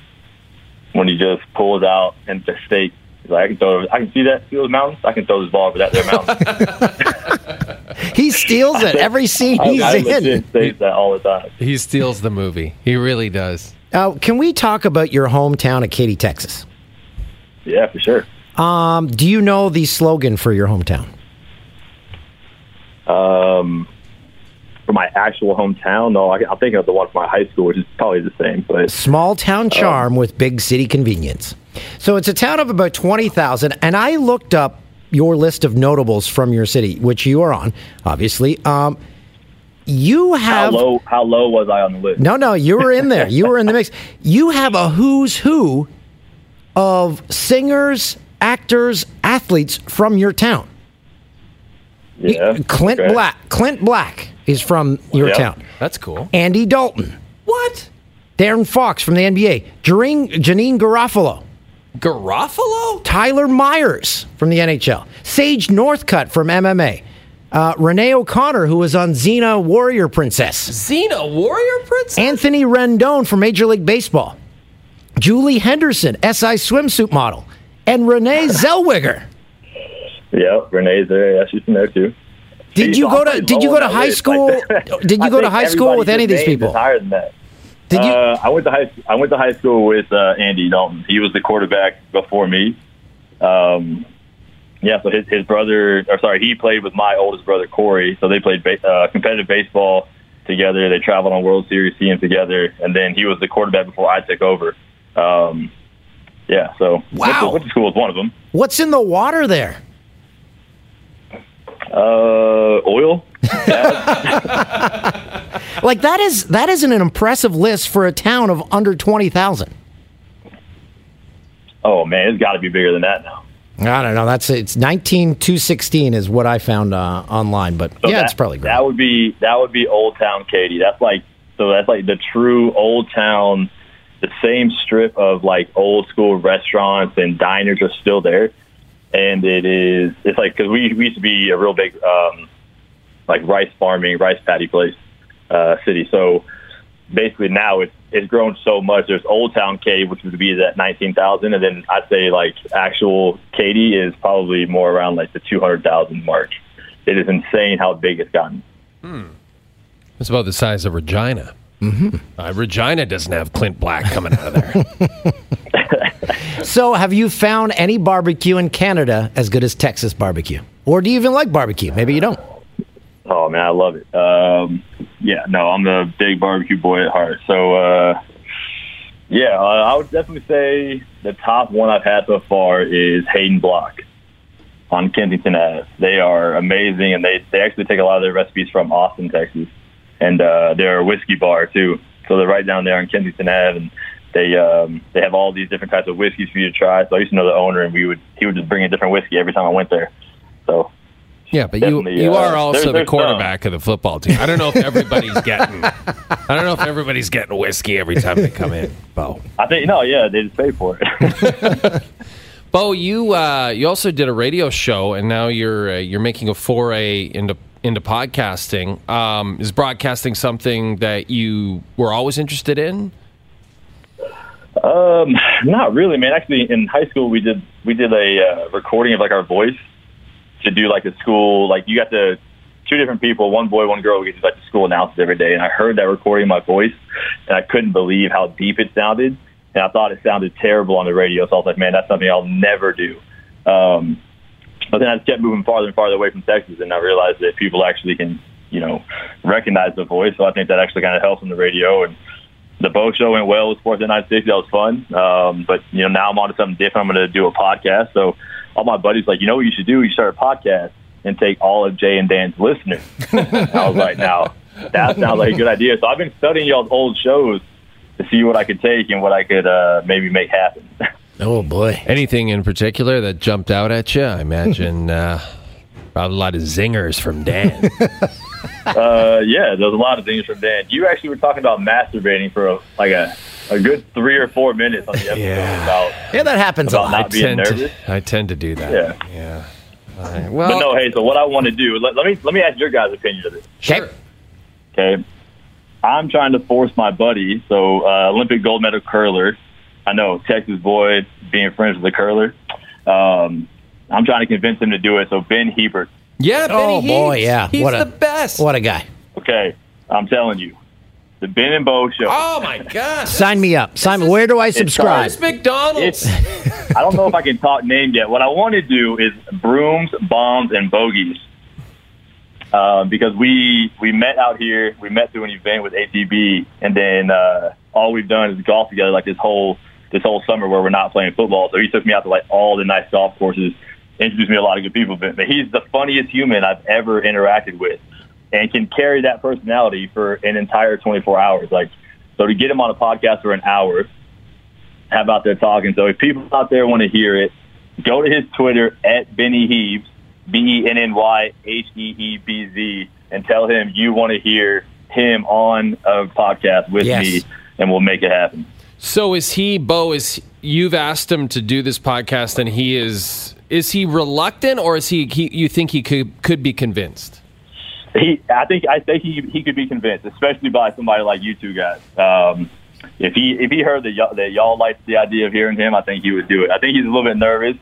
When he just pulls out and the stake, he's like, I can throw. I can see that. See those mountains? I can throw this ball over that there mountain. He steals it every scene I, he's I in. legit that all the time. he steals the movie. He really does. Uh, can we talk about your hometown of Katy, Texas? Yeah, for sure. Um, do you know the slogan for your hometown? Um, for my actual hometown, no, I, I'm thinking of the one from my high school, which is probably the same. But Small town charm with big city convenience. So it's a town of about 20,000. And I looked up your list of notables from your city, which you are on, obviously. Um, you how have. low? How low was I on the list? No, no, you were in there. You were in the mix. You have a who's who of singers, actors, athletes from your town. Yeah, Clint okay. Black. Clint Black is from your Yep. town. That's cool. Andy Dalton. What? De'Aaron Fox from the NBA. Janeane, Janeane Garofalo. Garofalo? Tyler Myers from the NHL. Sage Northcutt from MMA. Uh, Renee O'Connor, who was on Xena Warrior Princess. Xena Warrior Princess? Anthony Rendon from Major League Baseball. Julie Henderson, SI swimsuit model. And Renee Zellweger. Yep, Renee's there. Yeah, she's from there too. Did you go to Did you go to high school? Did you go to high school with any of these people? Higher than that. Did you? Uh, I went to high. I went to high school with uh, Andy Dalton. He was the quarterback before me. Um, yeah, so his his brother, or sorry, he played with my oldest brother Corey. So they played ba- uh, competitive baseball together. They traveled on World Series teams together, and then he was the quarterback before I took over. Um, yeah, so went, Wow. to, went to school with one of them. What's in the water there? Uh, oil. Like that is that isn't an impressive list for a town of under twenty thousand. Oh man, it's got to be bigger than that now. I don't know. That's it's nineteen two sixteen is what I found uh, online, but So yeah, that, it's probably great. That would be that would be Old Town Katy. That's like so that's like the true Old Town. The same strip of like old school restaurants and diners are still there, and it is it's like because we, we used to be a real big um, like rice farming, rice paddy place uh, city. So basically now it's it's grown so much. There's Old Town Katy, which would be that nineteen thousand, and then I'd say like actual Katy is probably more around like the two hundred thousand mark. It is insane how big it's gotten. It's about the size of Regina. Mm-hmm. Uh, Regina doesn't have Clint Black coming out of there. So, have you found any barbecue in Canada as good as Texas barbecue, or do you even like barbecue? Maybe you don't. Oh man, I love it. Um, yeah, no, I'm the big barbecue boy at heart. So uh, yeah, uh, I would definitely say the top one I've had so far is Hayden Block on Kensington Ave. They are amazing, and they they actually take a lot of their recipes from Austin, Texas, and uh, they're a whiskey bar too. So they're right down there on Kensington Ave, and they um, they have all these different types of whiskeys for you to try. So I used to know the owner, and we would he would just bring a different whiskey every time I went there. So Yeah, but you you uh, are also there's- the there's quarterback of the football team. I don't know if everybody's getting. I don't know if everybody's getting whiskey every time they come in, Bo. I think no, yeah, they just pay for it. Bo, you uh, you also did a radio show, and now you're uh, you're making a foray into into podcasting. Um, is broadcasting something that you were always interested in? Um, not really, man. Actually, in high school, we did we did a uh, recording of like our voice to do like a school like you got the two different people, one boy, one girl. We could do like the school announcements every day, and I heard that recording of my voice, and I couldn't believe how deep it sounded, and I thought it sounded terrible on the radio. So I was like, man, that's something I'll never do. Um, but then I just kept moving farther and farther away from Texas, and I realized that people actually can, you know, recognize the voice. So I think that actually kind of helps on the radio. And the Bo Show went well with Sportsnet 960. That was fun. Um, but you know, now I'm on to something different. I'm going to do a podcast. So all my buddies like, you know what you should do? You start a podcast and take all of Jay and Dan's listeners. I was like, now that sounds like a good idea. So I've been studying y'all's old shows to see what I could take and what I could uh, maybe make happen. Oh boy. Anything in particular that jumped out at you? I imagine uh, probably a lot of zingers from Dan. Uh, yeah, there's a lot of things from Dan. You actually were talking about masturbating for a, like a, a good three or four minutes on the episode Yeah. about Yeah, that happens a lot. not being tend nervous. to, I tend to do that. Yeah. Yeah. But well, no, hey, so what I want to do, let, let me let me ask your guys' opinion of this. sure. Okay, I'm trying to force my buddy, so uh, Olympic gold medal curler. I know Texas boy, being friends with the curler. Um, I'm trying to convince him to do it. So Ben Hebert. Yeah, Oh, Benny boy, yeah. He's What a- the best. What a guy. Okay, I'm telling you, the Ben and Bo show. Oh my God! Sign me up. Sign me. Where do I subscribe? It's McDonald's. It's, I don't know if I can talk named yet. What I want to do is brooms, bombs, and bogeys. Um, because we we met out here, we met through an event with ATB, and then uh, all we've done is golf together like this whole this whole summer where we're not playing football. So he took me out to like all the nice golf courses, introduced me to a lot of good people. But, but he's the funniest human I've ever interacted with, and can carry that personality for an entire 24 hours. Like so to get him on a podcast for an hour have out there talking. So if people out there want to hear it, go to his Twitter at Benny Heebz, B E N N Y H E E B Z, and tell him you want to hear him on a podcast with Yes. me, and we'll make it happen. So is he, Bo? Is you've asked him to do this podcast, and he is is he reluctant, or is he? he you think he could could be convinced? He, I think, I think he he could be convinced, especially by somebody like you two guys. Um, if he if he heard that y'all, that y'all liked the idea of hearing him, I think he would do it. I think he's a little bit nervous,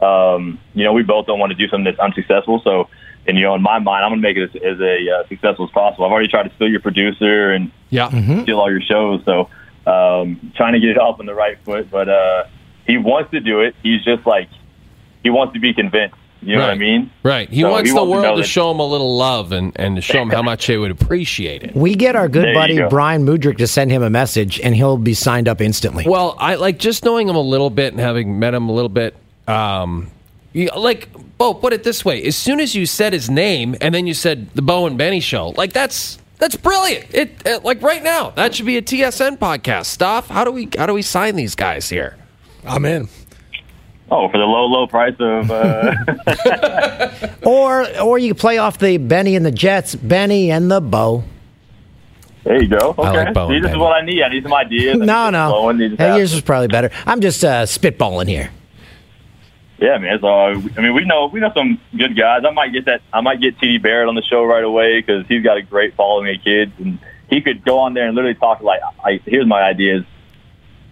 um, you know, we both don't want to do something that's unsuccessful. So, and you know, in my mind, I'm going to make it as, as a uh, successful as possible. I've already tried to steal your producer and Yeah. steal all your shows. So, um, trying to get it off on the right foot. But uh, he wants to do it. He's just like he wants to be convinced. You know what I mean? Right. He So wants he the wants world know to show him a little love and, and to show him how much they would appreciate it. We get our good you buddy go. Brian Mudryk to send him a message, and he'll be signed up instantly. Well, I like just knowing him a little bit and having met him a little bit. Um, you, like, Bo, put it this way: as soon as you said his name and then you said the Bo and Benny Show, like that's that's brilliant. It, it like right now that should be a TSN podcast. Stuff. How do we how do we sign these guys here? I'm in. Oh, for the low, low price of. Uh, Or or you play off the Benny and the Jets, Benny and the Bow. there you go. Okay. I like Bowen See, this is what I need. I need some ideas. I No, no. flowing. Hey, yours was probably better. I'm just uh, spitballing here. Yeah, man. So I mean, we know we know some good guys. I might get that. I might get TD Barrett on the show right away because he's got a great following of kids, and he could go on there and literally talk like, I, "Here's my ideas."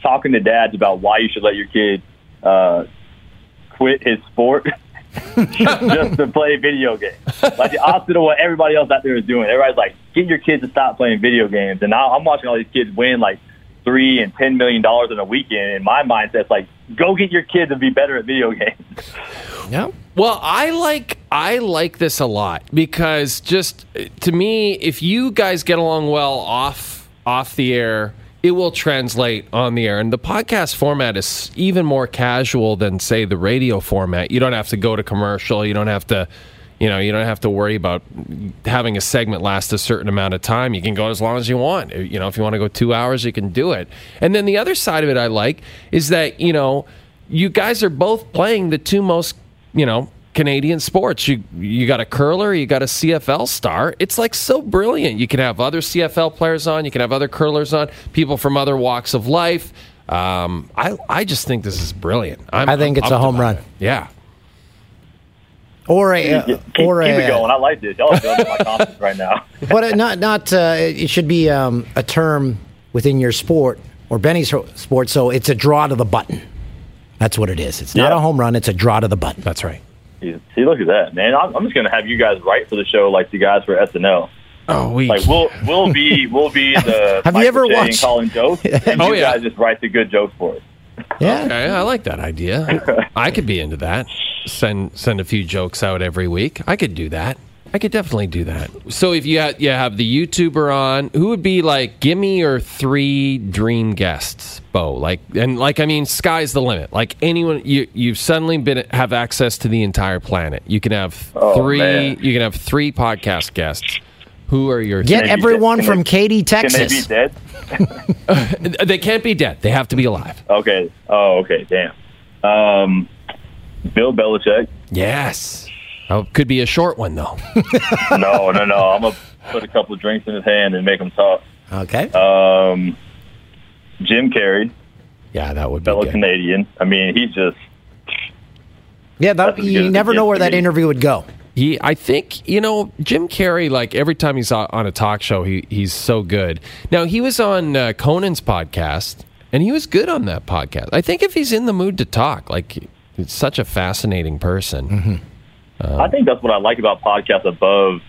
Talking to dads about why you should let your kid uh, quit his sport just to play video games, like the opposite of what everybody else out there is doing. Everybody's like, "Get your kids to stop playing video games," and now I'm watching all these kids win like three and ten million dollars in a weekend. And my mindset's like, "Go get your kid to be better at video games." Yeah. Well, I like I like this a lot because just to me, if you guys get along well off off the air, it will translate on the air. And the podcast format is even more casual than say the radio format. You don't have to go to commercial. You don't have to, you know, you don't have to worry about having a segment last a certain amount of time. You can go as long as you want. You know, if you want to go two hours, you can do it. And then the other side of it I like is that you know you guys are both playing the two most you know Canadian sports. You you got a curler, you got a CFL star. It's like so brilliant. You can have other CFL players on, you can have other curlers on, people from other walks of life. Um, I I just think this is brilliant. I'm, I think I'm it's a home run. it. Yeah. Or a uh, keep, or keep a it going. I like this. Y'all are building my confidence right now. but uh, not not uh, it should be um, a term within your sport or Benny's sport. So it's a draw to the button. That's what it is. It's not Yeah. a home run. It's a draw to the button. That's right. See, look at that, man. I'm, I'm just gonna have you guys write for the show like the guys for SNL. Oh, we Like we'll we'll be we'll be the Have you Michael ever Che and watched- Colin jokes, and Oh, you yeah. guys just write the good jokes for us. Yeah. Okay, I like that idea. I could be into that. Send send a few jokes out every week. I could do that. I could definitely do that. So if you have, you have the YouTuber on, who would be like, give me your three dream guests, Bo? Like, and like, I mean, sky's the limit. Like anyone, you you've suddenly been have access to the entire planet. You can have Oh, three. man. You can have three podcast guests. Who are your? Get they be everyone dead? from Katy, Can they be Texas. dead? they can't be dead. They have to be alive. Okay. Oh, okay. Damn. Um, Bill Belichick. Yes. Oh, could be a short one though. No, no, no. I'm gonna put a couple of drinks in his hand and make him talk. Okay. Um, Jim Carrey, yeah, that would be fellow good. Canadian. I mean, he's just yeah, that, that's you never know where that me. interview would go. He, I think, you know, Jim Carrey. Like every time he's on on a talk show, he he's so good. Now he was on uh, Conan's podcast, and he was good on that podcast. I think if he's in the mood to talk, like it's such a fascinating person. I think that's what I like about podcasts above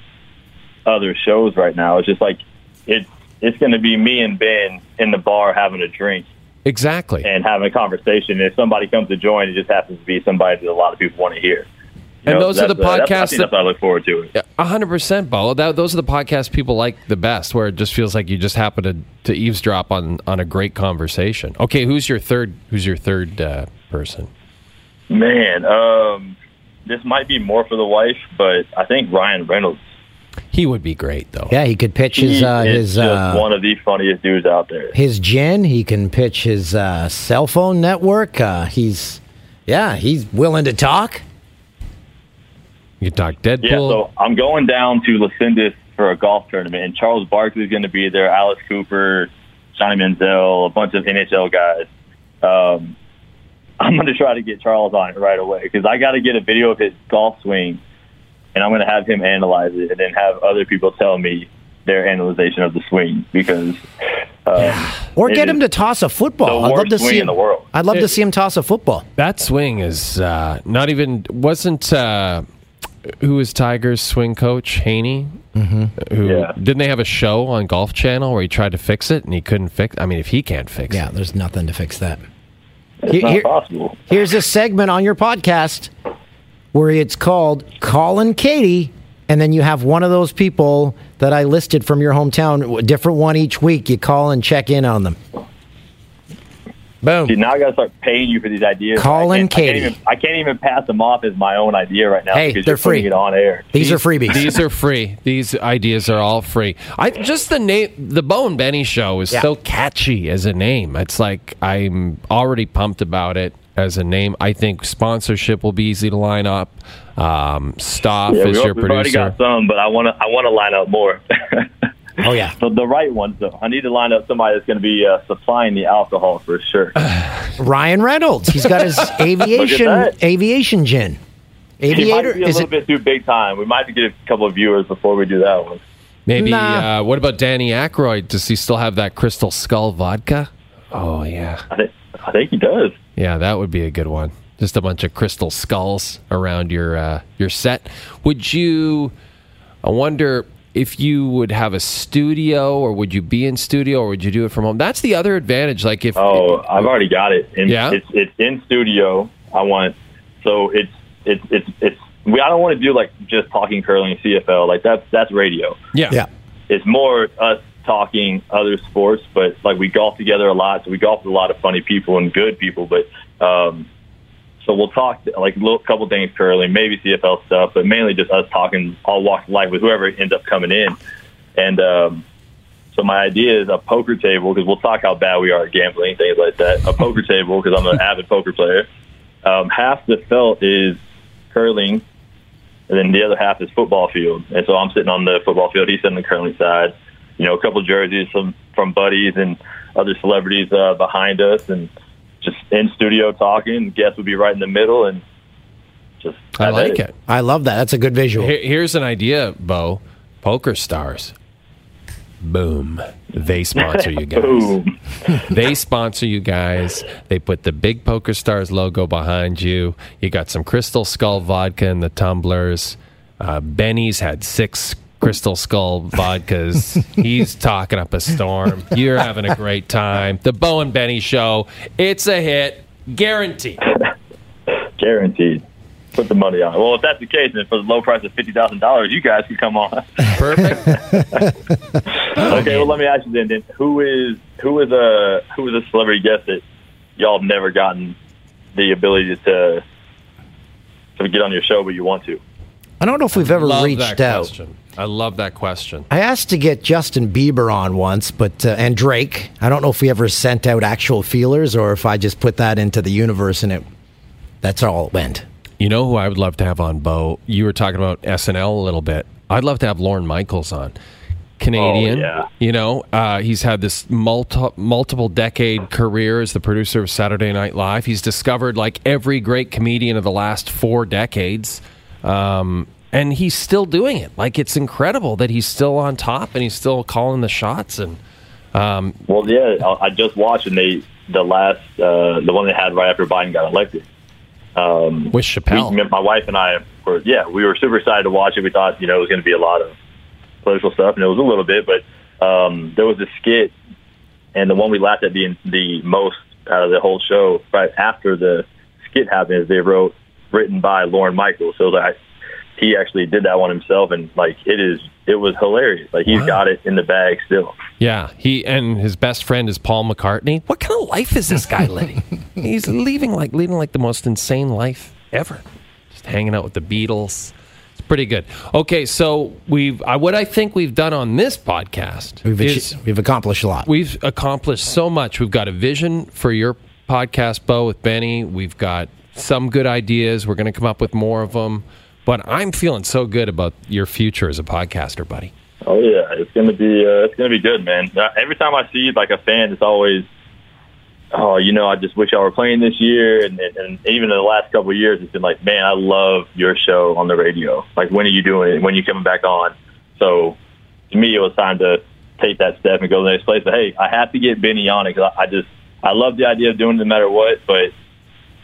other shows right now. It's just like it's it's going to be me and Ben in the bar having a drink Exactly. and having a conversation. If somebody comes to join, it just happens to be somebody that a lot of people want to hear. You And know, those are the that's, uh, that's- podcasts that- that's what I look forward to. A hundred percent, Bo. That, those are the podcasts people like the best, where it just feels like you just happen to, to eavesdrop on on a great conversation. Okay, who's your third? Who's your third uh, person? Man, um, this might be more for the wife, but I think Ryan Reynolds. He would be great, though. Yeah, he could pitch He his uh, is his just uh, one of the funniest dudes out there. his gin. He can pitch his uh, cell phone network. Uh, he's yeah, he's willing to talk. You could talk Deadpool. Yeah, so I'm going down to Lucinda for a golf tournament, and Charles Barkley's going to be there, Alice Cooper, Johnny Manziel, a bunch of NHL guys. Um, I'm going to try to get Charles on it right away because I got to get a video of his golf swing, and I'm going to have him analyze it, and then have other people tell me their analyzation of the swing because Or get him to toss a football. the I'd love worst to swing see in him. the world. I'd love to see him toss a football. That swing is uh, not even wasn't uh, who was Tiger's swing coach Haney. Mm-hmm. Who Yeah. didn't they have a show on Golf Channel where he tried to fix it and he couldn't fix? I mean, if he can't fix Yeah, it, there's nothing to fix that. It's Here- not here- possible. Here's a segment on your podcast where it's called Call Katy, and then you have one of those people that I listed from your hometown, a different one each week. You call and check in on them. Boom. See, now I got to start paying you for these ideas. Colin I can't, I can't, even, I can't even pass them off as my own idea right now Hey, because they're you're free. it on air. These are freebies. these are free. These ideas are all free. I just the name, the Bo and Benny Show is Yeah. so catchy as a name. It's like I'm already pumped about it as a name. I think sponsorship will be easy to line up. Um, Stoff Yeah, is we, your we've already got some, but I want to I want to line up more. oh, yeah. the, the right ones, though. I need to line up somebody that's going to be uh, supplying the alcohol for sure. Ryan Reynolds. He's got his aviation aviation gin. He might be a Is little it? bit too big time. We might have to get a couple of viewers before we do that one. Maybe. Nah. Uh, what about Danny Aykroyd? Does he still have that Crystal Skull vodka? Oh yeah, I think I think he does. yeah, that would be a good one. Just a bunch of crystal skulls around your uh, your set. Would you? I wonder if you would have a studio, or would you be in studio, or would you do it from home? That's the other advantage. Like if Oh, I've already got it. And Yeah? it's it's in studio. I want so it's it's it's it's we. I don't want to do like just talking curling CFL like that's that's radio. yeah, Yeah. It's more us talking other sports, but like we golf together a lot. So we golf with a lot of funny people and good people. But um, so we'll talk like a little couple things curling, maybe CFL stuff, but mainly just us talking all walks of life with whoever ends up coming in. And um, so my idea is a poker table because we'll talk how bad we are at gambling, things like that. A poker table because I'm an avid poker player. Um, half the felt is curling, and then the other half is football field. And so I'm sitting on the football field. He's sitting on the curling side. You know, a couple jerseys from from buddies and other celebrities uh, behind us, and in studio talking. Guests would be right in the middle, and just I like at it. I love that. That's a good visual. Here, here's an idea, Bo. Poker Stars. Boom. They sponsor you guys. Boom. they sponsor you guys. They put the big Poker Stars logo behind you. You got some Crystal Skull vodka in the tumblers. Uh, Benny's had six Crystal Skull vodkas. He's talking up a storm. You're having a great time. The Bo and Benny show. It's a hit. Guaranteed. Guaranteed. Put the money on. it. Well, if that's the case, then for the low price of fifty thousand dollars, you guys can come on. Perfect. okay, well, let me ask you then. then who is who is a who is a celebrity guest that y'all have never gotten the ability to to get on your show, but you want to? I don't know if we've ever love reached out. question. I love that question. I asked to get Justin Bieber on once, but uh, and Drake. I don't know if we ever sent out actual feelers or if I just put that into the universe and it. That's all it went. You know who I would love to have on, Bo? You were talking about SNL a little bit. I'd love to have Lorne Michaels on. Canadian. Oh, yeah. You know, uh, he's had this multi- multiple decade career as the producer of Saturday Night Live. He's discovered like every great comedian of the last four decades. Um, and he's still doing it. Like it's incredible that he's still on top and he's still calling the shots. And Well, yeah, I I just watched and they the last uh, the one they had right after Biden got elected. Um, with we, Chappelle, my wife and I were yeah, we were super excited to watch it. We thought you know it was going to be a lot of political stuff, and it was a little bit, but um, there was a skit, and the one we laughed at being the most out of the whole show. Right after the skit happened, is they wrote written by Lorne Michaels. So like he actually did that one himself, and like it is it was hilarious. Like he's Wow. got it in the bag still. Yeah, he and his best friend is Paul McCartney. What kind of life is this guy living? He's leaving like leading like the most insane life ever. Just hanging out with the Beatles. It's pretty good. Okay, so we've I, what I think we've done on this podcast We've is achi- we've accomplished a lot. we've accomplished so much. We've got a vision for your podcast, Bo, with Benny. We've got some good ideas. We're going to come up with more of them. But I'm feeling so good about your future as a podcaster, buddy. Oh yeah, it's gonna be uh, it's gonna be good, man. Uh, every time I see like a fan, it's always, oh, you know, I just wish y'all were playing this year, and, and, and even in the last couple of years, it's been like, man, I love your show on the radio. Like, when are you doing it? When are you coming back on? So, to me, it was time to take that step and go to the next place. But hey, I have to get Benny on it because I, I just I love the idea of doing it no matter what. But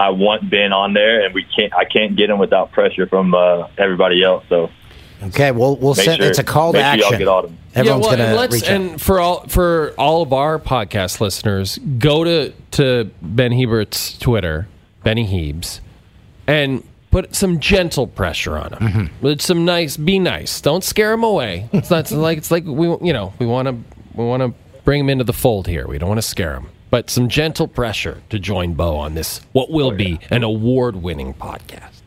I want Ben on there, and we can't I can't get him without pressure from uh, everybody else. So Okay, we'll we'll make send. sure, it's a call to make sure y'all action. get on him. Everyone's yeah, well, and gonna let's, reach out. and for all for all of our podcast listeners, go to to Ben Hebert's Twitter, Benny Heebz, and put some gentle pressure on him. Mm-hmm. With some nice, be nice. Don't scare him away. It's not like it's like we you know we want to we want to bring him into the fold here. We don't want to scare him, but some gentle pressure to join Bo on this what will oh, be an award winning podcast.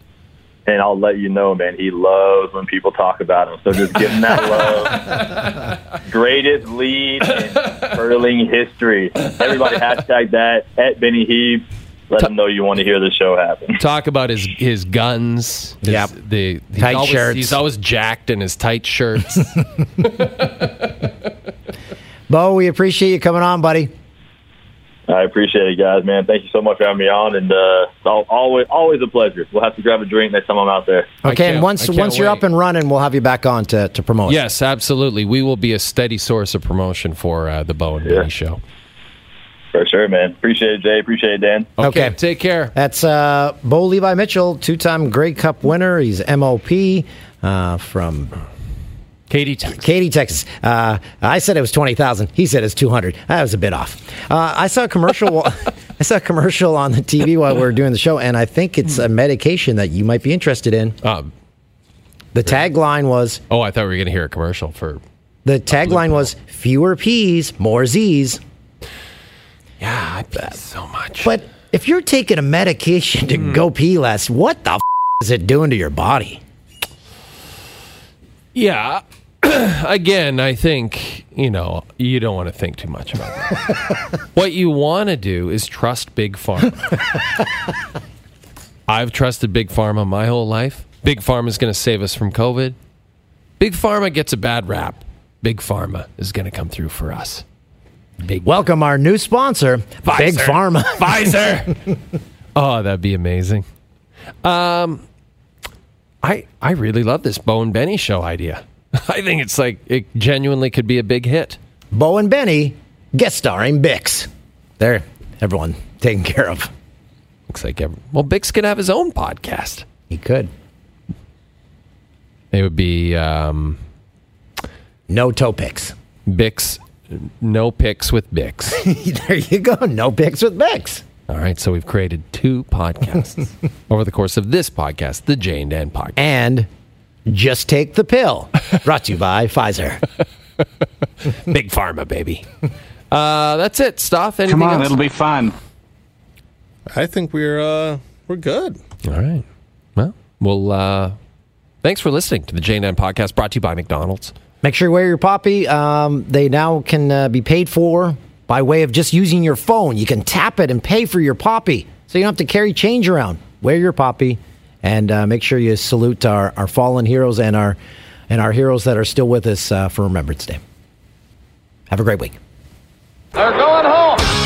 And I'll let you know, man, he loves when people talk about him. So just give him that love. Greatest lead in curling history. Everybody hashtag that at Benny Heebz. Let him know you want to hear the show happen. Talk about his his guns. His, Yep. The he's Tight always, shirts. He's always jacked in his tight shirts. Bo, we appreciate you coming on, buddy. I appreciate it, guys, man. Thank you so much for having me on, and uh, always always a pleasure. We'll have to grab a drink next time I'm out there. Okay, and can't- once I can't once you're up and running, we'll have you back on to, to promote. yes, absolutely. We will be a steady source of promotion for uh, the Bo and Yeah. Benny show. For sure, man. Appreciate it, Jay. Appreciate it, Dan. Okay, Okay. take care. That's uh, Bo Levi Mitchell, two-time Grey Cup winner. He's MOP uh, from Katy, Texas. Katy, Texas. Uh, I said it was twenty thousand. He said it's two hundred. That was a bit off. Uh, I saw a commercial. I saw a commercial on the TV while we were doing the show, and I think it's a medication that you might be interested in. Um, The tagline was oh, I thought we were going to hear a commercial for. the tagline was fewer P's, more Z's. Yeah, I bet so much. But if you're taking a medication to go pee less, what the f- is it doing to your body? Yeah, again, I think you know you don't want to think too much about that. what you want to do is trust Big Pharma. I've trusted Big Pharma my whole life. Big Pharma is going to save us from COVID. Big Pharma gets a bad rap. Big Pharma is going to come through for us. Big Welcome our new sponsor, Big Pharma. Pfizer. oh, that'd be amazing. Um, I I really love this Bo and Benny show idea. I think it's like it genuinely could be a big hit. Bo and Benny guest starring Bix. There, everyone taken care of. Looks like every, well, Bix could have his own podcast. He could. It would be um, No toe picks. Bix, no picks with Bix. there you go. No picks with Bix. All right, so we've created two podcasts over the course of this podcast, the Jane and Dan podcast. And just take the pill. Brought to you by Pfizer. Big Pharma, baby. Uh, that's it. Stuff. Anything Come on, else? it'll be fun. I think we're uh, we're good. All right. Well, well, uh, thanks for listening to the Jay and Dan podcast brought to you by McDonald's. Make sure you wear your poppy. Um, they now can uh, be paid for by way of just using your phone. You can tap it and pay for your poppy, so you don't have to carry change around. Wear your poppy, and uh, make sure you salute our, our fallen heroes and our and our heroes that are still with us uh, for Remembrance Day. Have a great week. They're going home.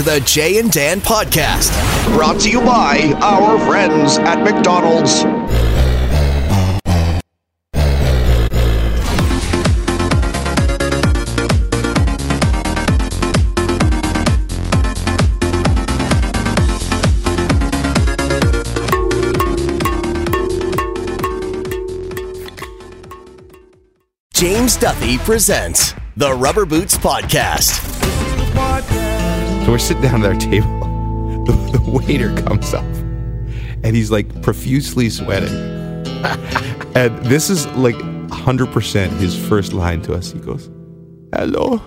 To the Jay and Dan podcast. Brought to you by our friends at McDonald's. James Duffy presents the Rubber Boots Podcast. So we're sitting down at our table. The, the waiter comes up and he's like profusely sweating. and this is like 100% his first line to us. He goes, Hello,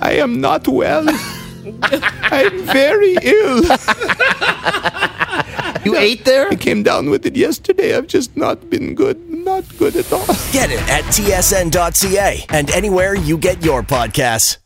I am not well. I'm very ill. You ate there? I came down with it yesterday. I've just not been good. Not good at all. Get it at tsn.ca and anywhere you get your podcasts.